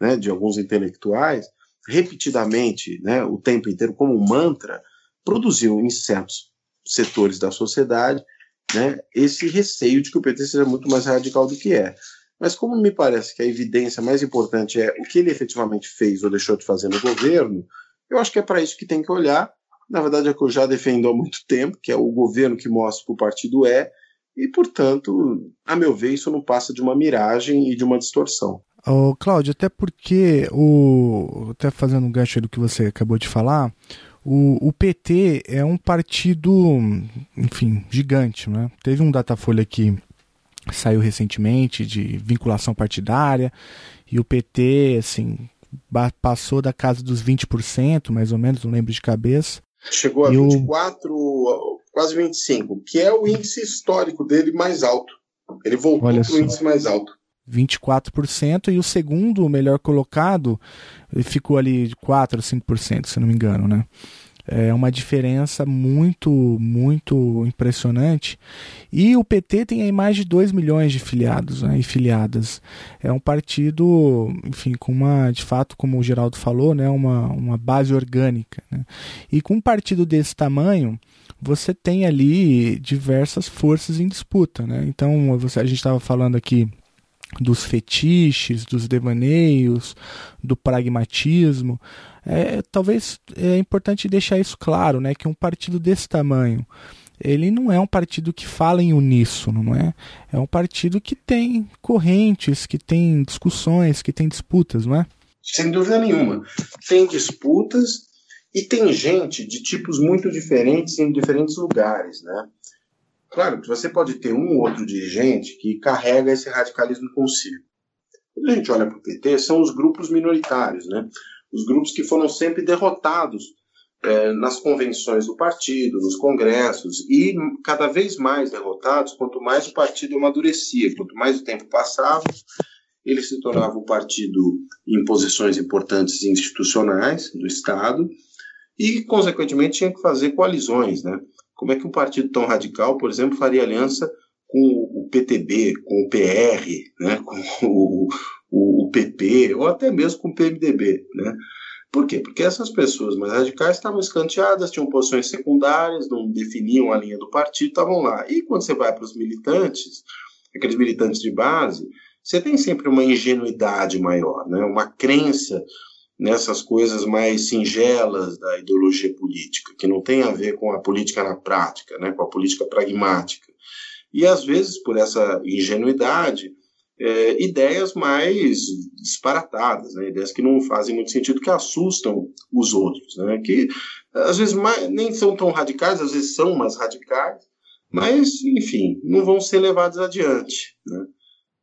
né, de alguns intelectuais, repetidamente, né, o tempo inteiro como mantra, produziu em certos setores da sociedade né, esse receio de que o PT seja muito mais radical do que é. Mas como me parece que a evidência mais importante é o que ele efetivamente fez ou deixou de fazer no governo, eu acho que é para isso que tem que olhar. Na verdade, é o que eu já defendo há muito tempo, que é o governo que mostra que o partido é, e, portanto, a meu ver, isso não passa de uma miragem e de uma distorção. Ô, Cláudio, até porque o. Até fazendo um gancho do que você acabou de falar, o, o, PT é um partido, enfim, gigante, né? Teve um Datafolha que saiu recentemente de vinculação partidária e o PT, assim, passou da casa dos 20%, mais ou menos, não lembro de cabeça. Chegou a e 24, o... quase 25, que é o índice histórico dele mais alto. Ele voltou para o índice mais alto. 24%, e o segundo melhor colocado ficou ali de 4 ou 5%, se não me engano, né? É uma diferença muito, muito impressionante. E o PT tem aí mais de 2 milhões de filiados né, e filiadas. É um partido, enfim, com uma, de fato, como o Geraldo falou, né, uma, uma base orgânica. Né? E com um partido desse tamanho, você tem ali diversas forças em disputa. Né? Então, você, a gente estava falando aqui dos fetiches, dos devaneios, do pragmatismo. É, talvez é importante deixar isso claro, né, que um partido desse tamanho, ele não é um partido que fala em uníssono, não é? É um partido que tem correntes, que tem discussões, que tem disputas, não é? Sem dúvida nenhuma. Tem disputas e tem gente de tipos muito diferentes em diferentes lugares, né? Claro que você pode ter um ou outro dirigente que carrega esse radicalismo consigo. Quando a gente olha para o PT, são os grupos minoritários, né? Os grupos que foram sempre derrotados é, nas convenções do partido, nos congressos, e cada vez mais derrotados, quanto mais o partido amadurecia, quanto mais o tempo passava, ele se tornava um partido em posições importantes institucionais do Estado, e, consequentemente, tinha que fazer coalizões, né? Como é que um partido tão radical, por exemplo, faria aliança com o PTB, com o PR, né, com o, o, o PP, ou até mesmo com o PMDB, né? Por quê? Porque essas pessoas mais radicais estavam escanteadas, tinham posições secundárias, não definiam a linha do partido, estavam lá. E quando você vai para os militantes, aqueles militantes de base, você tem sempre uma ingenuidade maior, né? uma crença nessas coisas mais singelas da ideologia política, que não tem a ver com a política na prática, né, com a política pragmática. E às vezes, por essa ingenuidade, é, ideias mais disparatadas, né, ideias que não fazem muito sentido, que assustam os outros, né, que às vezes mais, nem são tão radicais, às vezes são mais radicais, mas, enfim, não vão ser levados adiante. Né.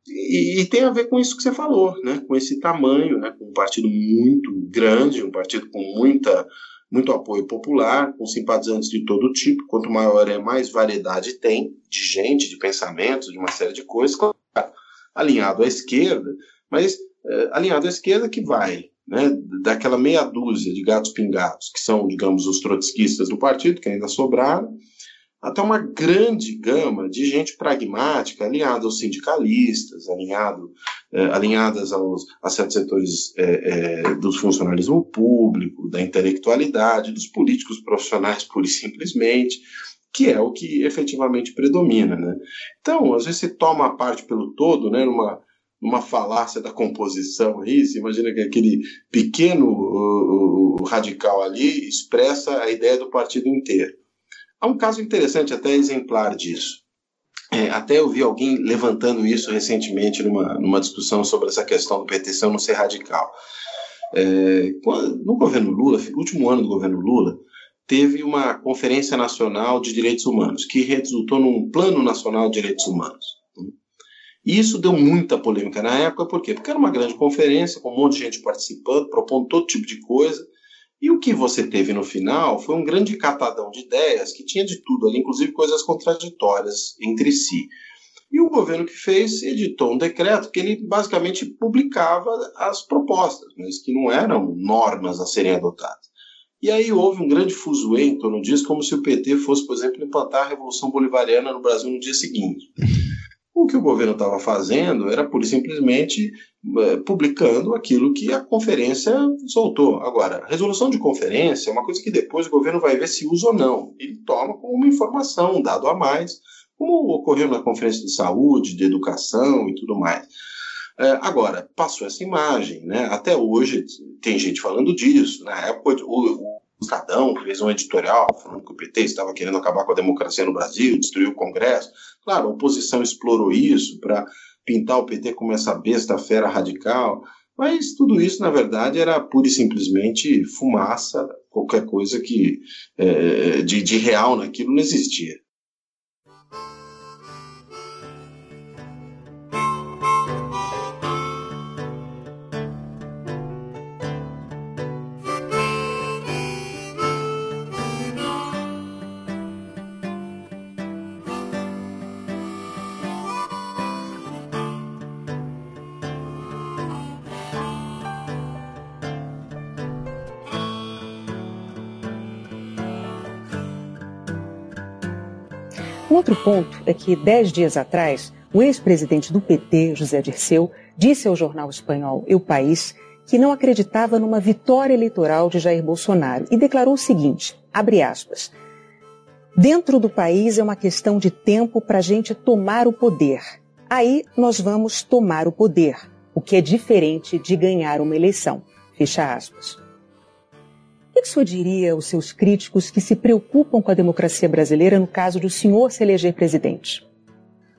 E, e, tem a ver com isso que você falou, né? com esse tamanho, né? com um partido muito grande, um partido com muita, muito apoio popular, com simpatizantes de todo tipo. Quanto maior é, mais variedade tem de gente, de pensamentos, de uma série de coisas, alinhado à esquerda, mas é, alinhado à esquerda que vai né, daquela meia dúzia de gatos pingados, que são, digamos, os trotskistas do partido, que ainda sobraram, até uma grande gama de gente pragmática, alinhada aos sindicalistas, alinhado, eh, alinhadas aos, a certos setores eh, do funcionalismo público, da intelectualidade, dos políticos profissionais, pura e simplesmente, que é o que efetivamente predomina. Né? Então, às vezes você toma a parte pelo todo, né, numa, numa falácia da composição aí, você imagina que aquele pequeno radical ali expressa a ideia do partido inteiro. Há um caso interessante, até exemplar disso. É, até eu vi alguém levantando isso recentemente numa, numa discussão sobre essa questão do PT não ser radical. É, no governo Lula, último ano do governo Lula, teve uma Conferência Nacional de Direitos Humanos, que resultou num Plano Nacional de Direitos Humanos. E isso deu muita polêmica na época, por quê? Porque era uma grande conferência, com um monte de gente participando, propondo todo tipo de coisa, e o que você teve no final foi um grande catadão de ideias que tinha de tudo ali, inclusive coisas contraditórias entre si. E o governo que fez editou um decreto que ele basicamente publicava as propostas, mas que não eram normas a serem adotadas. E aí houve um grande fuzuê em torno disso, como se o PT fosse, por exemplo, implantar a Revolução Bolivariana no Brasil no dia seguinte. O que o governo estava fazendo era pura e simplesmente é, publicando aquilo que a conferência soltou. Agora, resolução de conferência é uma coisa que depois o governo vai ver se usa ou não. Ele toma como uma informação, um dado a mais, como ocorreu na conferência de saúde, de educação e tudo mais. É, agora, passou essa imagem, né? Até hoje tem gente falando disso. Na época, o, o Estadão fez um editorial falando que o PT estava querendo acabar com a democracia no Brasil, destruir o Congresso. Claro, a oposição explorou isso para pintar o PT como essa besta fera radical, mas tudo isso, na verdade, era pura e simplesmente fumaça, qualquer coisa que é, de, de real naquilo não existia. Outro ponto é que, dez dias atrás, o ex-presidente do PT, José Dirceu, disse ao jornal espanhol El País que não acreditava numa vitória eleitoral de Jair Bolsonaro e declarou o seguinte, abre aspas, Dentro do país é uma questão de tempo para a gente tomar o poder. Aí nós vamos tomar o poder, o que é diferente de ganhar uma eleição. Fecha aspas. O que o senhor diria aos seus críticos que se preocupam com a democracia brasileira no caso de o senhor se eleger presidente?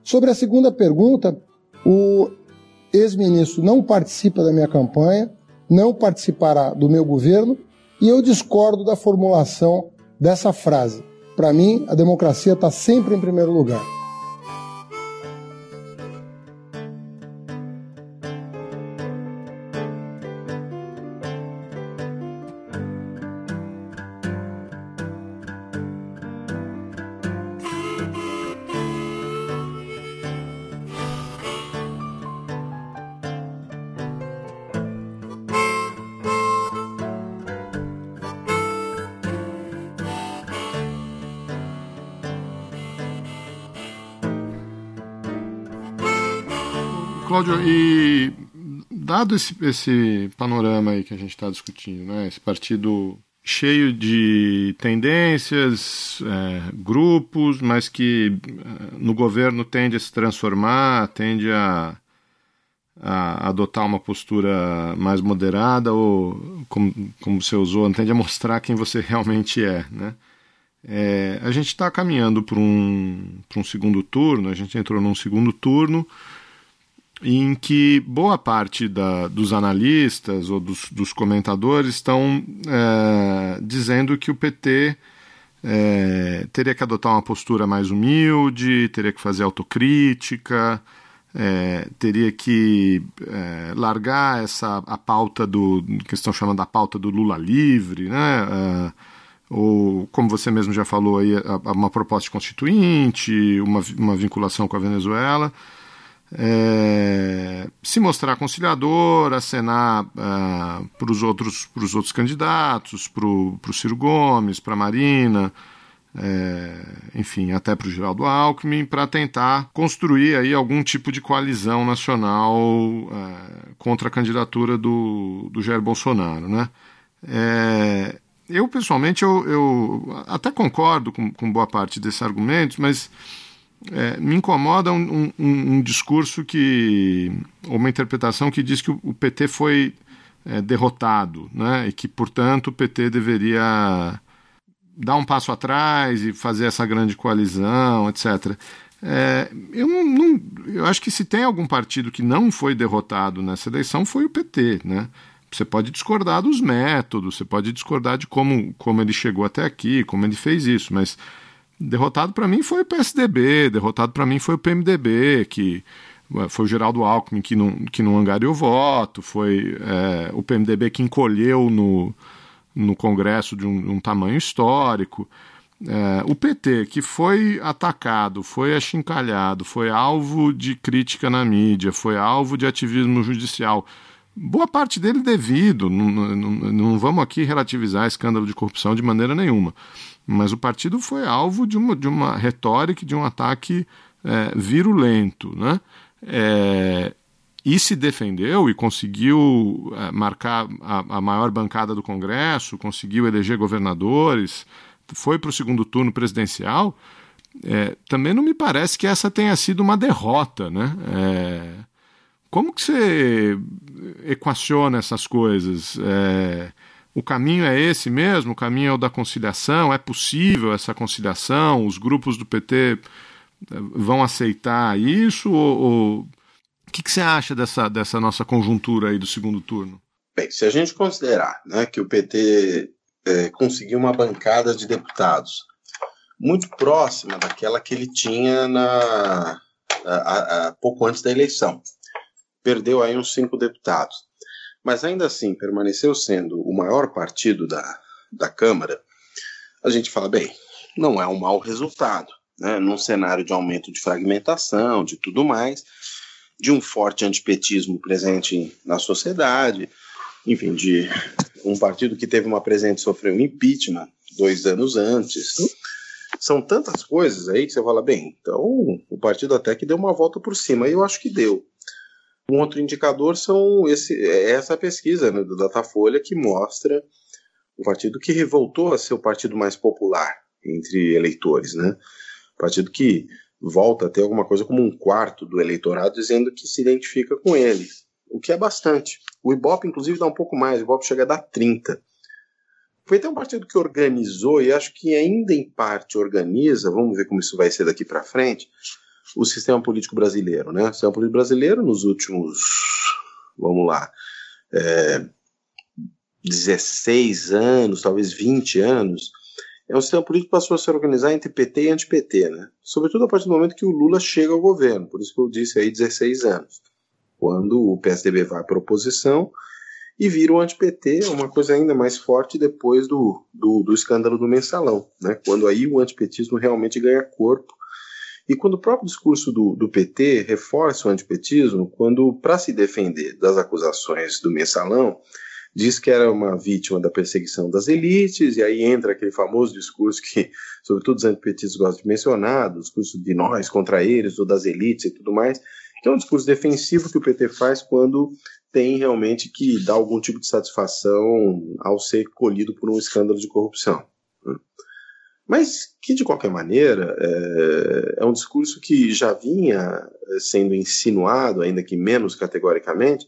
Sobre a segunda pergunta, o ex-ministro não participa da minha campanha, não participará do meu governo e eu discordo da formulação dessa frase. Para mim, a democracia está sempre em primeiro lugar. Dado esse, esse panorama aí que a gente está discutindo, né, esse partido cheio de tendências, é, grupos, mas que é, no governo tende a se transformar, tende a, a adotar uma postura mais moderada ou, como, como você usou, tende a mostrar quem você realmente é, né? É, a gente está caminhando para um, um segundo turno, a gente entrou num segundo turno em que boa parte da, dos analistas ou dos, dos comentadores estão é, dizendo que o PT é, teria que adotar uma postura mais humilde, teria que fazer autocrítica, é, teria que é, largar essa a pauta do que estão chamando a pauta do Lula livre, né? É, ou como você mesmo já falou aí, uma proposta constituinte, uma, uma vinculação com a Venezuela é, se mostrar conciliador, acenar é, para os outros, outros candidatos, para o Ciro Gomes, para a Marina, é, enfim, até para o Geraldo Alckmin, para tentar construir aí algum tipo de coalizão nacional é, contra a candidatura do, do Jair Bolsonaro. Né? É, eu, pessoalmente, eu, eu até concordo com, com boa parte desses argumentos, mas é, me incomoda um, um, um, discurso que. uma interpretação que diz que o, PT foi é, derrotado, né? E que, portanto, o PT deveria dar um passo atrás e fazer essa grande coalizão, etc. É, eu, não, eu acho que se tem algum partido que não foi derrotado nessa eleição foi o PT, né? Você pode discordar dos métodos, você pode discordar de como, como ele chegou até aqui, como ele fez isso, mas derrotado para mim foi o PSDB, derrotado para mim foi o PMDB, que foi o Geraldo Alckmin que não, que não angariou voto, foi é, o PMDB que encolheu no, no Congresso de um, um tamanho histórico. É, o PT, que foi atacado, foi achincalhado, foi alvo de crítica na mídia, foi alvo de ativismo judicial, boa parte dele devido, não, não, não vamos aqui relativizar escândalo de corrupção de maneira nenhuma, mas o partido foi alvo de uma, de uma retórica, de um ataque é, virulento, né? É, e se defendeu e conseguiu é, marcar a, a, maior bancada do Congresso, conseguiu eleger governadores, foi para o segundo turno presidencial. É, também não me parece que essa tenha sido uma derrota, né? É, como que você equaciona essas coisas? É, o caminho é esse mesmo? O caminho é o da conciliação? É possível essa conciliação? Os grupos do PT é, vão aceitar isso ou, ou o que, que, você acha dessa, dessa nossa conjuntura aí do segundo turno? Bem, se a gente considerar né, que o PT é, conseguiu uma bancada de deputados muito próxima daquela que ele tinha na, a, a, pouco antes da eleição, perdeu aí uns cinco deputados, mas ainda assim permaneceu sendo o maior partido da, da Câmara, a gente fala, bem, não é um mau resultado, né, num cenário de aumento de fragmentação, de tudo mais, de um forte antipetismo presente na sociedade, enfim, de um partido que teve uma presidente sofreu um impeachment dois anos antes. São tantas coisas aí que você fala, bem, então o partido até que deu uma volta por cima, e eu acho que deu. Um outro indicador são esse, é essa pesquisa né, do Datafolha que mostra o partido que revoltou a ser o partido mais popular entre eleitores, né? Partido que volta a ter alguma coisa como um quarto do eleitorado dizendo que se identifica com ele, o que é bastante. O Ibope, inclusive, dá um pouco mais, o Ibope chega a dar 30. Foi até um partido que organizou, e acho que ainda em parte organiza, vamos ver como isso vai ser daqui para frente, o sistema político brasileiro. Né? O sistema político brasileiro, nos últimos, vamos lá, é, 16 anos, talvez 20 anos, é um sistema político que passou a se organizar entre PT e anti-PT, né? Sobretudo a partir do momento que o Lula chega ao governo, por isso que eu disse aí 16 anos. Quando o PSDB vai para a oposição e vira o anti-PT, uma coisa ainda mais forte depois do, do, do escândalo do mensalão, né? Quando aí o antipetismo realmente ganha corpo e quando o próprio discurso do, do PT reforça o antipetismo, quando, para se defender das acusações do mensalão, diz que era uma vítima da perseguição das elites, e aí entra aquele famoso discurso que, sobretudo, os antipetistas gostam de mencionar, o discurso de nós contra eles, ou das elites e tudo mais, que é um discurso defensivo que o PT faz quando tem realmente que dar algum tipo de satisfação ao ser colhido por um escândalo de corrupção. Mas que, de qualquer maneira, é, é um discurso que já vinha sendo insinuado, ainda que menos categoricamente,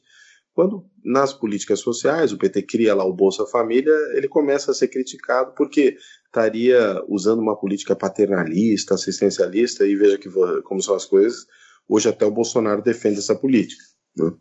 quando nas políticas sociais o PT cria lá o Bolsa Família, ele começa a ser criticado porque estaria usando uma política paternalista, assistencialista, e veja que como são as coisas, hoje até o Bolsonaro defende essa política. Né?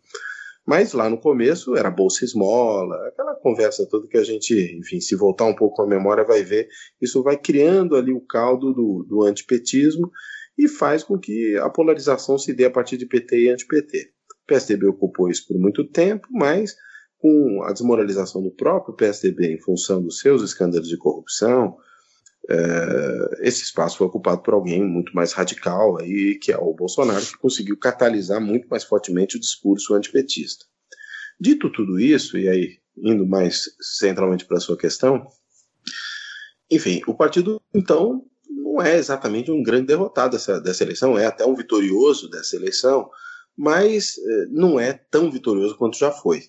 Mas lá no começo era Bolsa Esmola, aquela conversa toda que a gente, enfim, se voltar um pouco a memória, vai ver. Isso vai criando ali o caldo do, do antipetismo e faz com que a polarização se dê a partir de PT e anti-PT. PSDB ocupou isso por muito tempo, mas com a desmoralização do próprio PSDB em função dos seus escândalos de corrupção, esse espaço foi ocupado por alguém muito mais radical, aí, que é o Bolsonaro, que conseguiu catalisar muito mais fortemente o discurso antipetista. Dito tudo isso, e aí indo mais centralmente para a sua questão, enfim, o partido, então, não é exatamente um grande derrotado dessa, dessa eleição, é até um vitorioso dessa eleição, mas eh, não é tão vitorioso quanto já foi.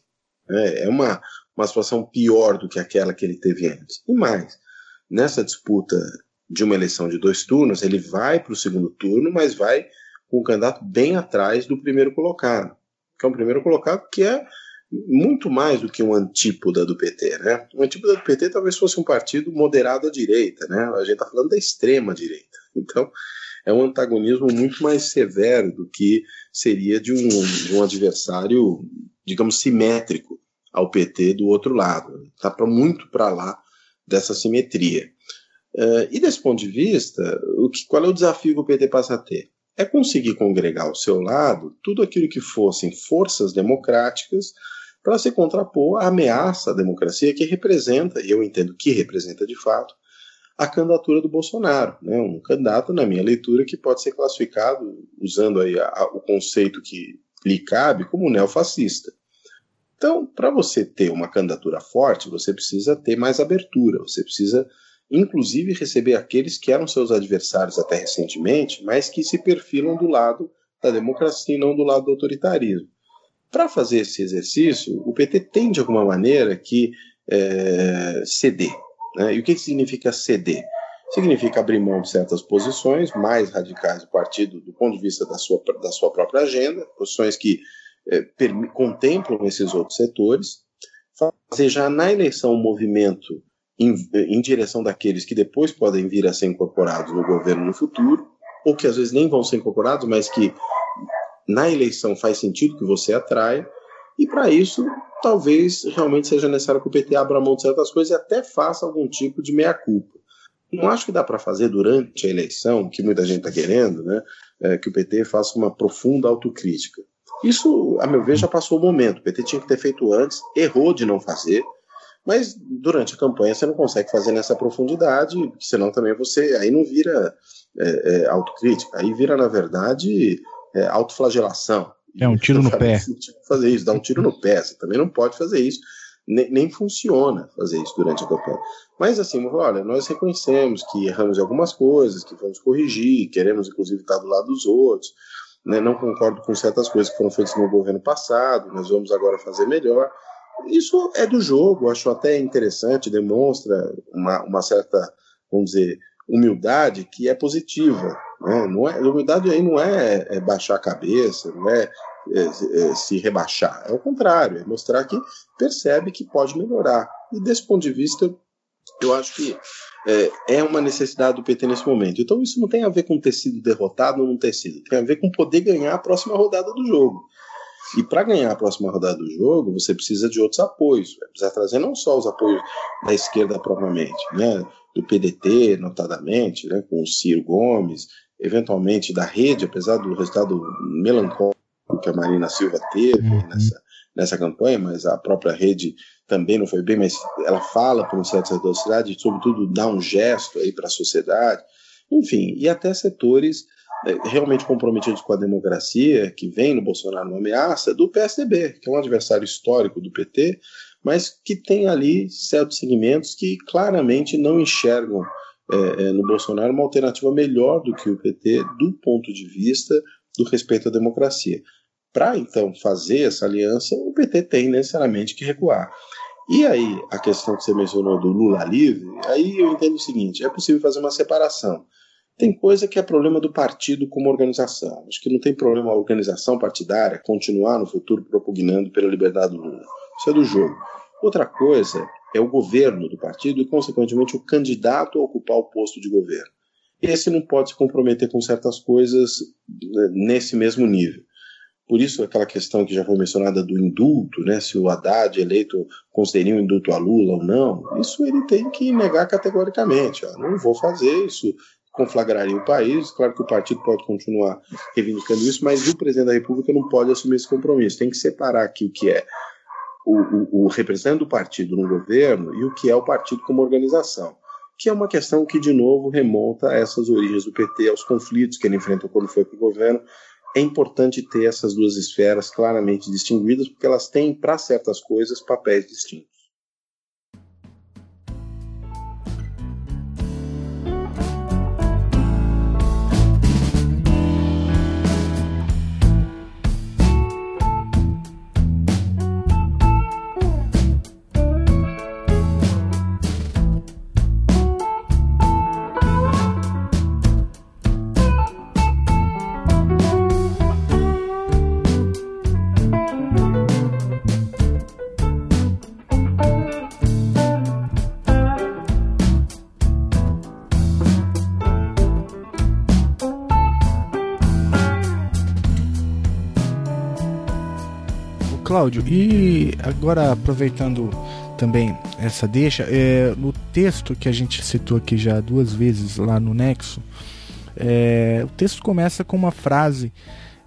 É, é uma, uma situação pior do que aquela que ele teve antes. E mais, nessa disputa de uma eleição de dois turnos, ele vai para o segundo turno, mas vai com um candidato bem atrás do primeiro colocado, que é um primeiro colocado que é muito mais do que um antípoda do PT, né? O antípoda do PT talvez fosse um partido moderado à direita, né? A gente está falando da extrema direita. Então, é um antagonismo muito mais severo do que seria de um, de um adversário, digamos, simétrico ao PT do outro lado. Está muito para lá dessa simetria. Uh, e desse ponto de vista, o que, qual é o desafio que o PT passa a ter? É conseguir congregar ao seu lado tudo aquilo que fossem forças democráticas para se contrapor à ameaça à democracia que representa, e eu entendo que representa de fato, a candidatura do Bolsonaro. Né? Um candidato, na minha leitura, que pode ser classificado, usando aí a, a, o conceito que lhe cabe, como neofascista. Então, para você ter uma candidatura forte, você precisa ter mais abertura, você precisa, inclusive, receber aqueles que eram seus adversários até recentemente, mas que se perfilam do lado da democracia e não do lado do autoritarismo. Para fazer esse exercício, o PT tem, de alguma maneira, que é, ceder. Né? E o que significa ceder? Significa abrir mão de certas posições mais radicais do partido do ponto de vista da sua, da sua própria agenda, posições que é, contemplam esses outros setores, fazer já na eleição um movimento em, em direção daqueles que depois podem vir a ser incorporados no governo no futuro, ou que às vezes nem vão ser incorporados, mas que na eleição faz sentido que você atraia, e para isso talvez realmente seja necessário que o PT abra mão de certas coisas e até faça algum tipo de meia-culpa. Não acho que dá para fazer durante a eleição, que muita gente está querendo, né, é, que o PT faça uma profunda autocrítica. Isso, a meu ver, já passou o momento. O PT tinha que ter feito antes, errou de não fazer, mas durante a campanha você não consegue fazer nessa profundidade, senão também você aí não vira é, é, autocrítica, aí vira, na verdade, é, autoflagelação. É um tiro no pé. Fazer isso, dar um tiro no pé. Você também não pode fazer isso. Nem, nem funciona fazer isso durante a campanha. Mas assim, olha, nós reconhecemos que erramos algumas coisas, que vamos corrigir, queremos inclusive estar do lado dos outros. Né? Não concordo com certas coisas que foram feitas no governo passado, nós vamos agora fazer melhor. Isso é do jogo, acho até interessante, demonstra uma, uma certa, vamos dizer, humildade que é positiva. Né? Não é, humildade aí não é, é baixar a cabeça, não é, é, é, se rebaixar. É o contrário, é mostrar que percebe que pode melhorar. E desse ponto de vista, eu acho que é, é, uma necessidade do PT nesse momento. Então isso não tem a ver com ter sido derrotado ou não ter sido, tem a ver com poder ganhar a próxima rodada do jogo. E para ganhar a próxima rodada do jogo, você precisa de outros apoios. Precisa trazer não só os apoios da esquerda propriamente, né? do PDT, notadamente, né? com o Ciro Gomes, eventualmente da rede, apesar do resultado melancólico que a Marina Silva teve uhum. nessa, nessa campanha, mas a própria rede também não foi bem, mas ela fala por um certo setor da cidade, e sobretudo dá um gesto aí para a sociedade, enfim, e até setores é, realmente comprometidos com a democracia, que vem no Bolsonaro uma ameaça, do PSDB, que é um adversário histórico do PT, mas que tem ali certos segmentos que claramente não enxergam é, é, no Bolsonaro uma alternativa melhor do que o PT do ponto de vista do respeito à democracia. Para então fazer essa aliança, o PT tem necessariamente que recuar. E aí, a questão que você mencionou do Lula livre, aí eu entendo o seguinte: é possível fazer uma separação. Tem coisa que é problema do partido como organização. Acho que não tem problema a organização partidária continuar no futuro propugnando pela liberdade do Lula. Isso é do jogo. Outra coisa é o governo do partido e, consequentemente, o candidato a ocupar o posto de governo. Esse não pode se comprometer com certas coisas né, nesse mesmo nível. Por isso, aquela questão que já foi mencionada do indulto, né, se o Haddad eleito consideraria um indulto a Lula ou não, isso ele tem que negar categoricamente. Ó, não vou fazer isso, conflagraria o país. Claro que o partido pode continuar reivindicando isso, mas o presidente da República não pode assumir esse compromisso. Tem que separar aqui o que é o, o, o representante do partido no governo e o que é o partido como organização, que é uma questão que, de novo, remonta a essas origens do PT, aos conflitos que ele enfrentou quando foi para o governo. É importante ter essas duas esferas claramente distinguidas, porque elas têm, para certas coisas, papéis distintos. Cláudio, e agora aproveitando também essa deixa, é, no texto que a gente citou aqui já duas vezes lá no Nexo, é, o texto começa com uma frase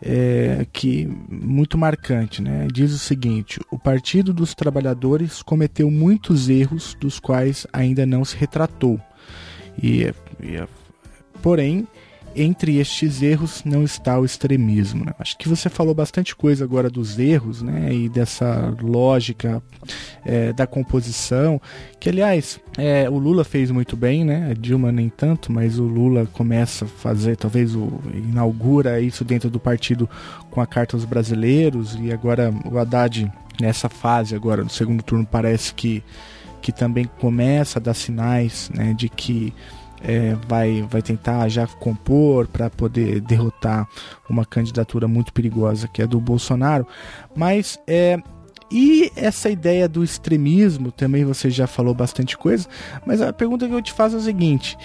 é, que muito marcante, né? Diz o seguinte: o Partido dos Trabalhadores cometeu muitos erros dos quais ainda não se retratou. E, e porém entre estes erros não está o extremismo. Né? Acho que você falou bastante coisa agora dos erros né? e dessa lógica é, da composição, que aliás é, o Lula fez muito bem, né? a Dilma nem tanto, mas o Lula começa a fazer, talvez o, inaugura isso dentro do partido com a Carta aos Brasileiros e agora o Haddad nessa fase agora no segundo turno parece que que também começa a dar sinais né, de que é, vai, vai tentar já compor para poder derrotar uma candidatura muito perigosa que é do Bolsonaro. Mas é, e essa ideia do extremismo, também você já falou bastante coisa, mas a pergunta que eu te faço é a seguinte: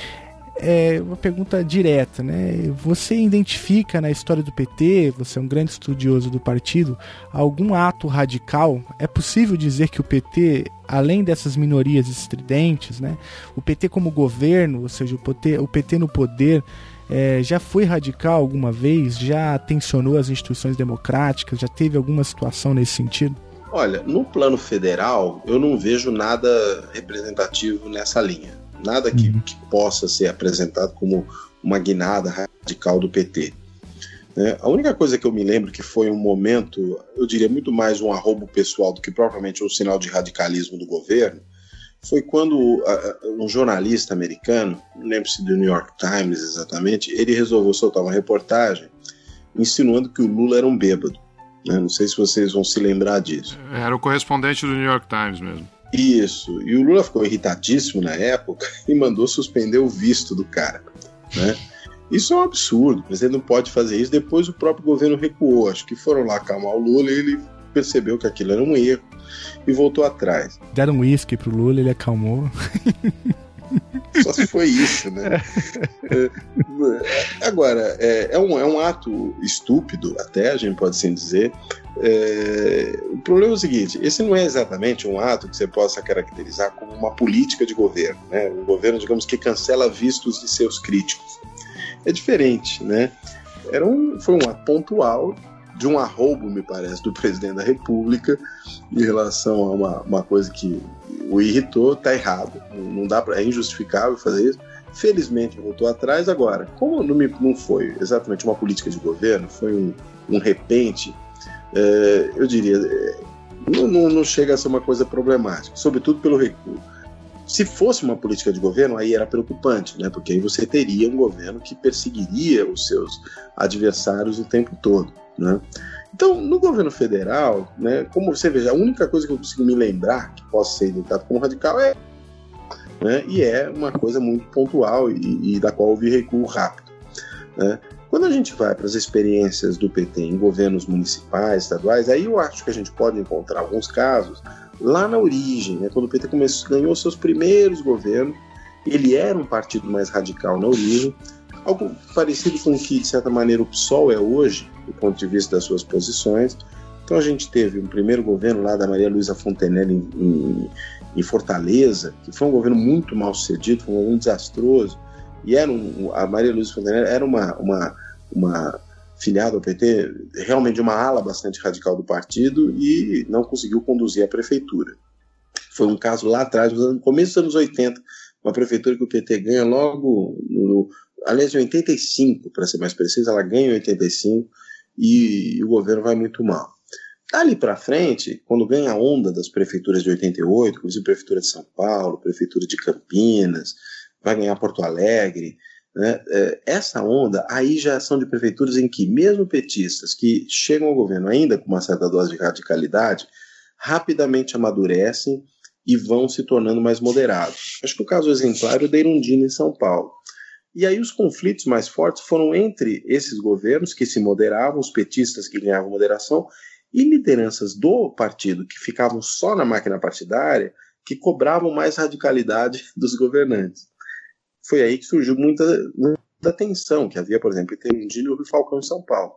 é uma pergunta direta, né? Você identifica na história do PT, você é um grande estudioso do partido, algum ato radical? É possível dizer que o PT, além dessas minorias estridentes, né? O PT como governo, ou seja, o PT, o PT no poder, é, já foi radical alguma vez? Já tensionou as instituições democráticas? Já teve alguma situação nesse sentido? Olha, no plano federal, eu não vejo nada representativo nessa linha. Nada que, uhum. que possa ser apresentado como uma guinada radical do PT. É, a única coisa que eu me lembro que foi um momento, eu diria muito mais um arrobo pessoal do que propriamente um sinal de radicalismo do governo, foi quando um jornalista americano, não lembro se do New York Times exatamente, ele resolveu soltar uma reportagem insinuando que o Lula era um bêbado. Né? Não sei se vocês vão se lembrar disso. Era o correspondente do New York Times mesmo. Isso. E o Lula ficou irritadíssimo na época e mandou suspender o visto do cara. Né? Isso é um absurdo, mas ele não pode fazer isso. Depois o próprio governo recuou. Acho que foram lá acalmar o Lula e ele percebeu que aquilo era um erro e voltou atrás. Deram um uísque pro Lula, ele acalmou. Só se foi isso, né? É, agora, é, é, um, é um ato estúpido, até a gente pode assim dizer. É, o problema é o seguinte: esse não é exatamente um ato que você possa caracterizar como uma política de governo, né? Um governo, digamos, que cancela vistos de seus críticos. É diferente, né? Era um, foi um ato pontual de um arrobo, me parece, do presidente da República em relação a uma, uma coisa que o irritou, tá errado. Não dá para é injustificável fazer isso. Felizmente voltou atrás agora. Como não, me, não foi exatamente uma política de governo, foi um, um repente, é, eu diria, é, não, não, não chega a ser uma coisa problemática, sobretudo pelo recuo. Se fosse uma política de governo, aí era preocupante, né? Porque aí você teria um governo que perseguiria os seus adversários o tempo todo, né? Então, no governo federal, né, como você veja, a única coisa que eu consigo me lembrar que possa ser identificado como radical é. Né, e é uma coisa muito pontual e, e da qual houve recuo rápido. Né. Quando a gente vai para as experiências do PT em governos municipais, estaduais, aí eu acho que a gente pode encontrar alguns casos lá na origem, né, quando o PT começou, ganhou seus primeiros governos, ele era um partido mais radical na origem, algo parecido com o que, de certa maneira, o PSOL é hoje, do ponto de vista das suas posições. Então a gente teve um primeiro governo lá da Maria Luísa Fontenelle em, em, em, Fortaleza, que foi um governo muito mal sucedido, foi um governo desastroso, e era um, a Maria Luísa Fontenelle era uma, uma, uma filiada ao PT, realmente uma ala bastante radical do partido, e não conseguiu conduzir a prefeitura. Foi um caso lá atrás, no começo dos anos 80, uma prefeitura que o PT ganha logo no, aliás, em 85, para ser mais preciso, ela ganha em 85 e, e o governo vai muito mal. Dali para frente, quando ganha a onda das prefeituras de 88, inclusive Prefeitura de São Paulo, Prefeitura de Campinas, vai ganhar Porto Alegre, né? É, essa onda aí já são de prefeituras em que, mesmo petistas que chegam ao governo ainda com uma certa dose de radicalidade, rapidamente amadurecem e vão se tornando mais moderados. Acho que o caso exemplar é o da Irundina em São Paulo. E aí os conflitos mais fortes foram entre esses governos que se moderavam, os petistas que ganhavam moderação, e lideranças do partido que ficavam só na máquina partidária, que cobravam mais radicalidade dos governantes. Foi aí que surgiu muita, muita tensão que havia, por exemplo, entre Erundina e o Falcão em São Paulo.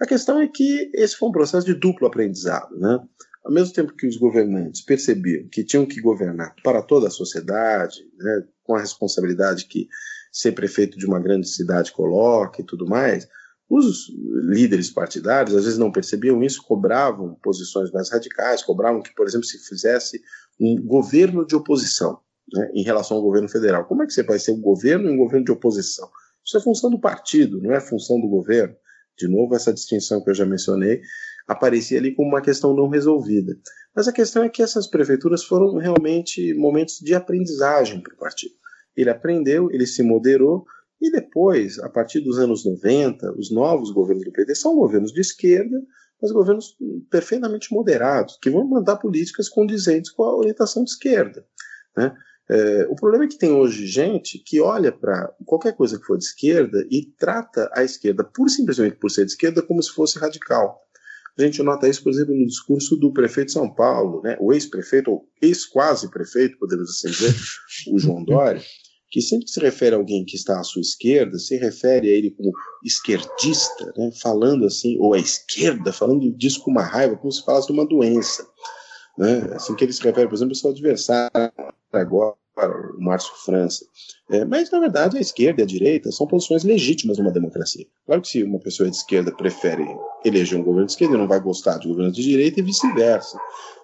A questão é que esse foi um processo de duplo aprendizado. Né? Ao mesmo tempo que os governantes percebiam que tinham que governar para toda a sociedade, né, com a responsabilidade que ser prefeito de uma grande cidade coloca e tudo mais, os líderes partidários às vezes não percebiam isso, cobravam posições mais radicais, cobravam que, por exemplo, se fizesse um governo de oposição né, em relação ao governo federal. Como é que você vai ser um governo e um governo de oposição? Isso é função do partido, não é função do governo. De novo, essa distinção que eu já mencionei aparecia ali como uma questão não resolvida. Mas a questão é que essas prefeituras foram realmente momentos de aprendizagem para o partido. Ele aprendeu, ele se moderou, e depois, a partir dos anos 90, os novos governos do PT são governos de esquerda, mas governos perfeitamente moderados, que vão mandar políticas condizentes com a orientação de esquerda. Né? É, o problema é que tem hoje gente que olha para qualquer coisa que for de esquerda e trata a esquerda, por simplesmente por ser de esquerda, como se fosse radical. A gente nota isso, por exemplo, no discurso do prefeito de São Paulo, né? o ex-prefeito, ou ex-quase prefeito, podemos assim dizer, o João Dória, que sempre que se refere a alguém que está à sua esquerda, se refere a ele como esquerdista, né? falando assim, ou a esquerda, falando disso com uma raiva, como se falasse de uma doença. Né? Assim que ele se refere, por exemplo, ao seu adversário agora, o Márcio França. É, mas, na verdade, a esquerda e a direita são posições legítimas numa democracia. Claro que se uma pessoa de esquerda prefere eleger um governo de esquerda, não vai gostar de governo de direita e vice-versa.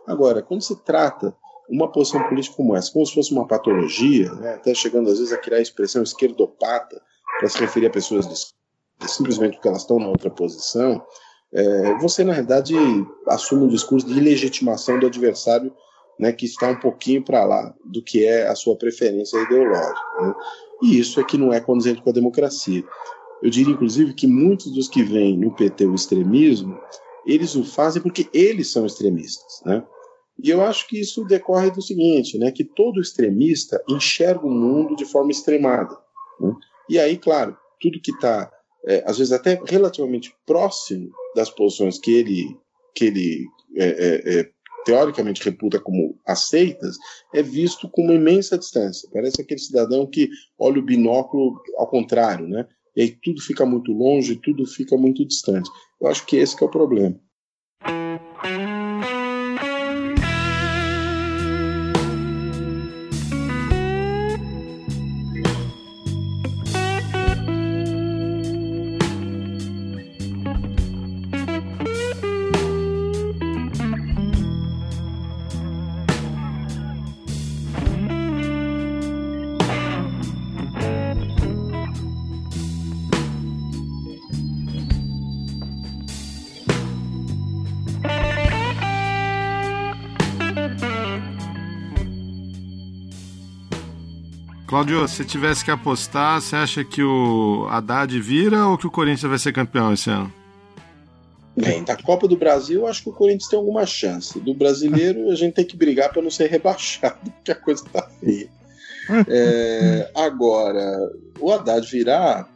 Agora, quando se trata uma posição política como essa, como se fosse uma patologia, né, até chegando às vezes a criar a expressão esquerdopata para se referir a pessoas de, simplesmente porque elas estão na outra posição, é, você, na realidade, assume um discurso de legitimação do adversário né, que está um pouquinho para lá do que é a sua preferência ideológica. Né? E isso é que não é condizente com a democracia. Eu diria, inclusive, que muitos dos que veem no PT o extremismo, eles o fazem porque eles são extremistas. Né? E eu acho que isso decorre do seguinte, né, que todo extremista enxerga o mundo de forma extremada. Né? E aí, claro, tudo que está, é, às vezes até relativamente próximo das posições que ele, que ele é, é, é teoricamente reputa como aceitas, é visto com uma imensa distância. Parece aquele cidadão que olha o binóculo ao contrário, né? E aí tudo fica muito longe, tudo fica muito distante. Eu acho que esse que é o problema. Cláudio, se tivesse que apostar, você acha que o Haddad vira ou que o Corinthians vai ser campeão esse ano? Bem, da Copa do Brasil, acho que o Corinthians tem alguma chance. Do brasileiro, a gente tem que brigar para não ser rebaixado, porque a coisa tá feia. É, agora, o Haddad virar,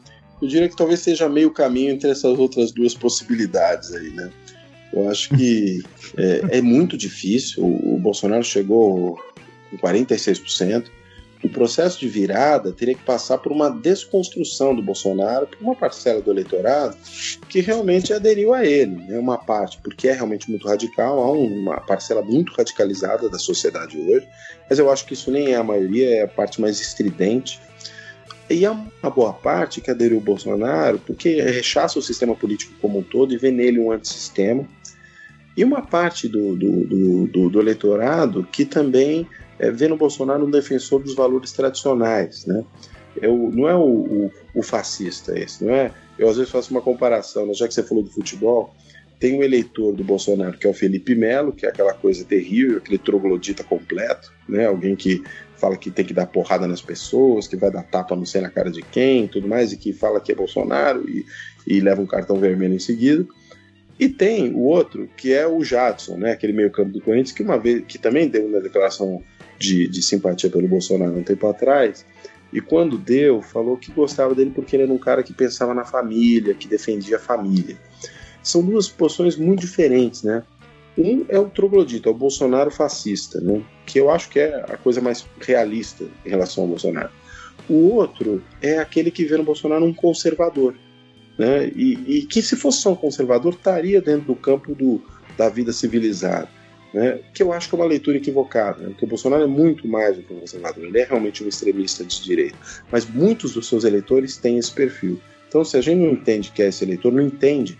eu diria que talvez seja meio caminho entre essas outras duas possibilidades aí, né? Eu acho que é, é muito difícil. O, o Bolsonaro chegou com 46% o processo de virada teria que passar por uma desconstrução do Bolsonaro por uma parcela do eleitorado que realmente aderiu a ele, né? uma parte, porque é realmente muito radical, há uma parcela muito radicalizada da sociedade hoje, mas eu acho que isso nem é a maioria, é a parte mais estridente. E há uma boa parte que aderiu ao Bolsonaro porque rechaça o sistema político como um todo e vê nele um antissistema. E uma parte do, do, do, do, do eleitorado que também é, vê no Bolsonaro um defensor dos valores tradicionais, né? Eu, não é o, o, o, fascista esse, não é? Eu às vezes faço uma comparação, né? já que você falou do futebol, tem um eleitor do Bolsonaro que é o Felipe Melo, que é aquela coisa terrível, aquele troglodita completo, né? Alguém que fala que tem que dar porrada nas pessoas, que vai dar tapa não sei na cara de quem, tudo mais, e que fala que é Bolsonaro e, e leva um cartão vermelho em seguida. E tem o outro, que é o Jadson, né? Aquele meio-campo do Corinthians, que uma vez que também deu uma declaração de, de simpatia pelo Bolsonaro um tempo atrás, e quando deu, falou que gostava dele porque ele era um cara que pensava na família, que defendia a família. São duas posições muito diferentes, né? Um é o troglodita, é o Bolsonaro fascista, né? que eu acho que é a coisa mais realista em relação ao Bolsonaro. O outro é aquele que vê no Bolsonaro um conservador. né? E, e, que se fosse só um conservador estaria dentro do campo do, da vida civilizada. Né? Que eu acho que é uma leitura equivocada, né? porque o Bolsonaro é muito mais do que um conservador, ele é realmente um extremista de direita, mas muitos dos seus eleitores têm esse perfil. Então, se a gente não entende que é esse eleitor, não entende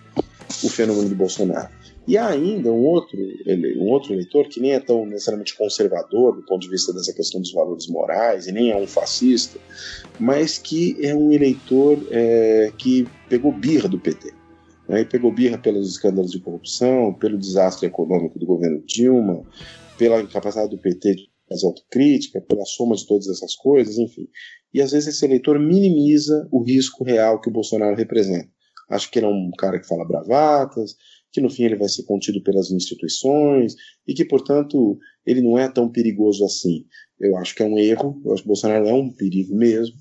o fenômeno do Bolsonaro. E há ainda um outro, um outro eleitor que nem é tão necessariamente conservador do ponto de vista dessa questão dos valores morais, e nem é um fascista, mas que é um eleitor é, que pegou birra do PT. Né, e pegou birra pelos escândalos de corrupção, pelo desastre econômico do governo Dilma, pela incapacidade do PT de fazer autocrítica, pela soma de todas essas coisas, enfim. E às vezes esse eleitor minimiza o risco real que o Bolsonaro representa. Acho que ele é um cara que fala bravatas, que no fim ele vai ser contido pelas instituições e que, portanto, ele não é tão perigoso assim. Eu acho que é um erro, eu acho que Bolsonaro é um perigo mesmo.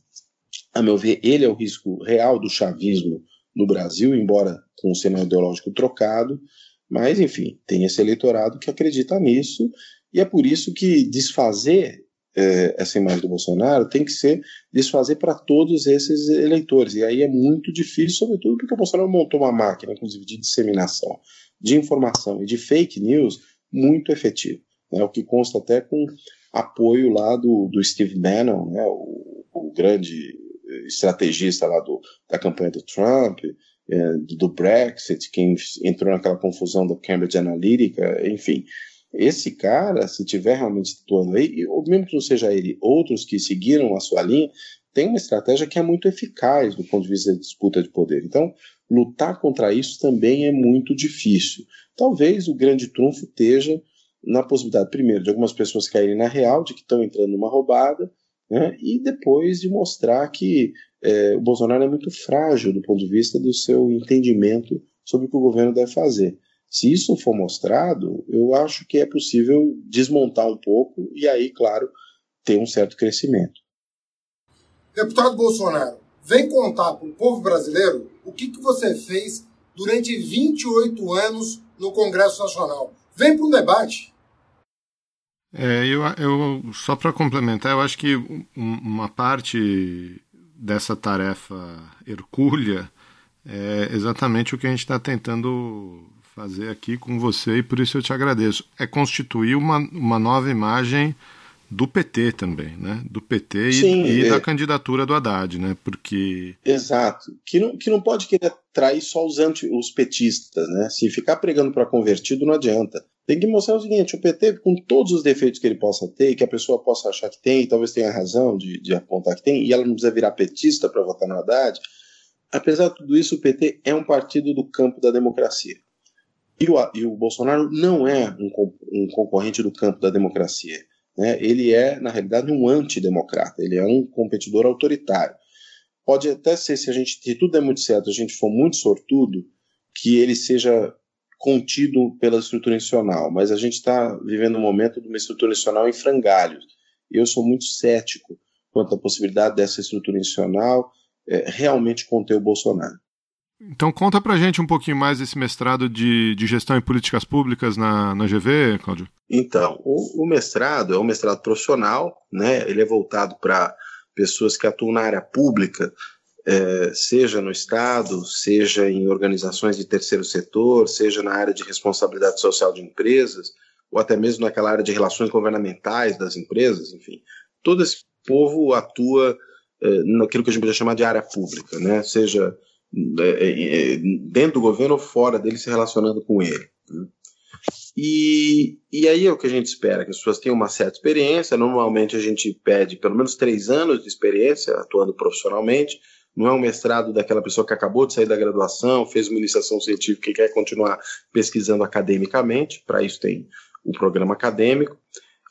A meu ver, ele é o risco real do chavismo no Brasil, embora com o cenário ideológico trocado, mas, enfim, tem esse eleitorado que acredita nisso, e é por isso que desfazer é, essa imagem do Bolsonaro tem que ser desfazer para todos esses eleitores. E aí é muito difícil, sobretudo porque o Bolsonaro montou uma máquina, inclusive, de disseminação de informação e de fake news muito efetiva. Né, o que consta até com apoio lá do, do Steve Bannon, né, o, o grande estrategista lá do, da campanha do Trump, é, do Brexit, quem entrou naquela confusão da Cambridge Analytica, enfim. Esse cara, se tiver realmente atuando aí, ou mesmo que não seja ele, outros que seguiram a sua linha, tem uma estratégia que é muito eficaz do ponto de vista da disputa de poder. Então, lutar contra isso também é muito difícil. Talvez o grande trunfo esteja na possibilidade, primeiro, de algumas pessoas caírem na real, de que estão entrando numa roubada, né, e depois de mostrar que é, o Bolsonaro é muito frágil do ponto de vista do seu entendimento sobre o que o governo deve fazer. Se isso for mostrado, eu acho que é possível desmontar um pouco e aí, claro, ter um certo crescimento. Deputado Bolsonaro, vem contar para o povo brasileiro o que, que você fez durante 28 anos no Congresso Nacional. Vem para um debate. É, eu, eu só para complementar, eu acho que uma parte dessa tarefa hercúlea é exatamente o que a gente está tentando fazer aqui com você e por isso eu te agradeço. É constituir uma, uma nova imagem do PT também, né? Do PT e, Sim, e é... da candidatura do Haddad, né? Porque. Exato. Que não, que não pode querer atrair só os, anti, os petistas, né? Se ficar pregando para convertido, não adianta. Tem que mostrar o seguinte: o PT, com todos os defeitos que ele possa ter, que a pessoa possa achar que tem, e talvez tenha razão de, de apontar que tem, e ela não precisa virar petista para votar no Haddad, apesar de tudo isso, o PT é um partido do campo da democracia. E o, e o Bolsonaro não é um, um, concorrente do campo da democracia. Né? Ele é, na realidade, um antidemocrata, ele é um competidor autoritário. Pode até ser, se, a gente, se tudo der muito certo, a gente for muito sortudo, que ele seja contido pela estrutura institucional, mas a gente está vivendo um momento de uma estrutura institucional em frangalhos. Eu sou muito cético quanto à possibilidade dessa estrutura institucional é, realmente conter o Bolsonaro. Então conta pra gente um pouquinho mais desse mestrado de, de gestão e políticas públicas na, na GV, Cláudio. Então, o, o mestrado é um mestrado profissional, né? Ele é voltado para pessoas que atuam na área pública, é, seja no Estado, seja em organizações de terceiro setor, seja na área de responsabilidade social de empresas, ou até mesmo naquela área de relações governamentais das empresas, enfim. Todo esse povo atua é, naquilo que a gente poderia chamar de área pública, né? seja é, dentro do governo ou fora dele se relacionando com ele. Né? E, e aí é o que a gente espera, que as pessoas tenham uma certa experiência. Normalmente a gente pede pelo menos três anos de experiência atuando profissionalmente. Não é um mestrado daquela pessoa que acabou de sair da graduação, fez uma iniciação científica e quer continuar pesquisando academicamente. Para isso tem o programa acadêmico.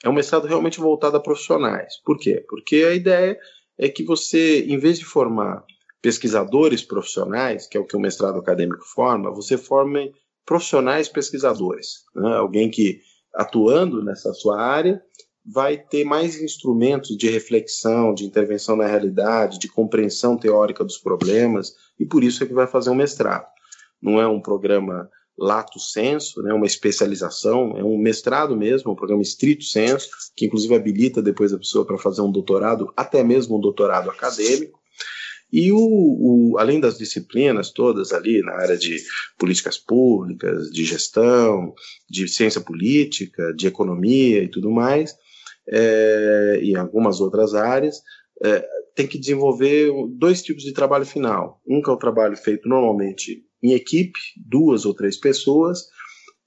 É um mestrado realmente voltado a profissionais. Por quê? Porque a ideia é que você, em vez de formar pesquisadores profissionais, que é o que o mestrado acadêmico forma, você forma profissionais pesquisadores. Né? Alguém que, atuando nessa sua área, vai ter mais instrumentos de reflexão, de intervenção na realidade, de compreensão teórica dos problemas, e por isso é que vai fazer um mestrado. Não é um programa lato senso, né, uma especialização, é um mestrado mesmo, um programa estrito senso, que inclusive habilita depois a pessoa para fazer um doutorado, até mesmo um doutorado acadêmico, E o, o, além das disciplinas todas ali na área de políticas públicas, de gestão, de ciência política, de economia e tudo mais, é, e algumas outras áreas, é, tem que desenvolver dois tipos de trabalho final. Um que é o trabalho feito normalmente em equipe, duas ou três pessoas,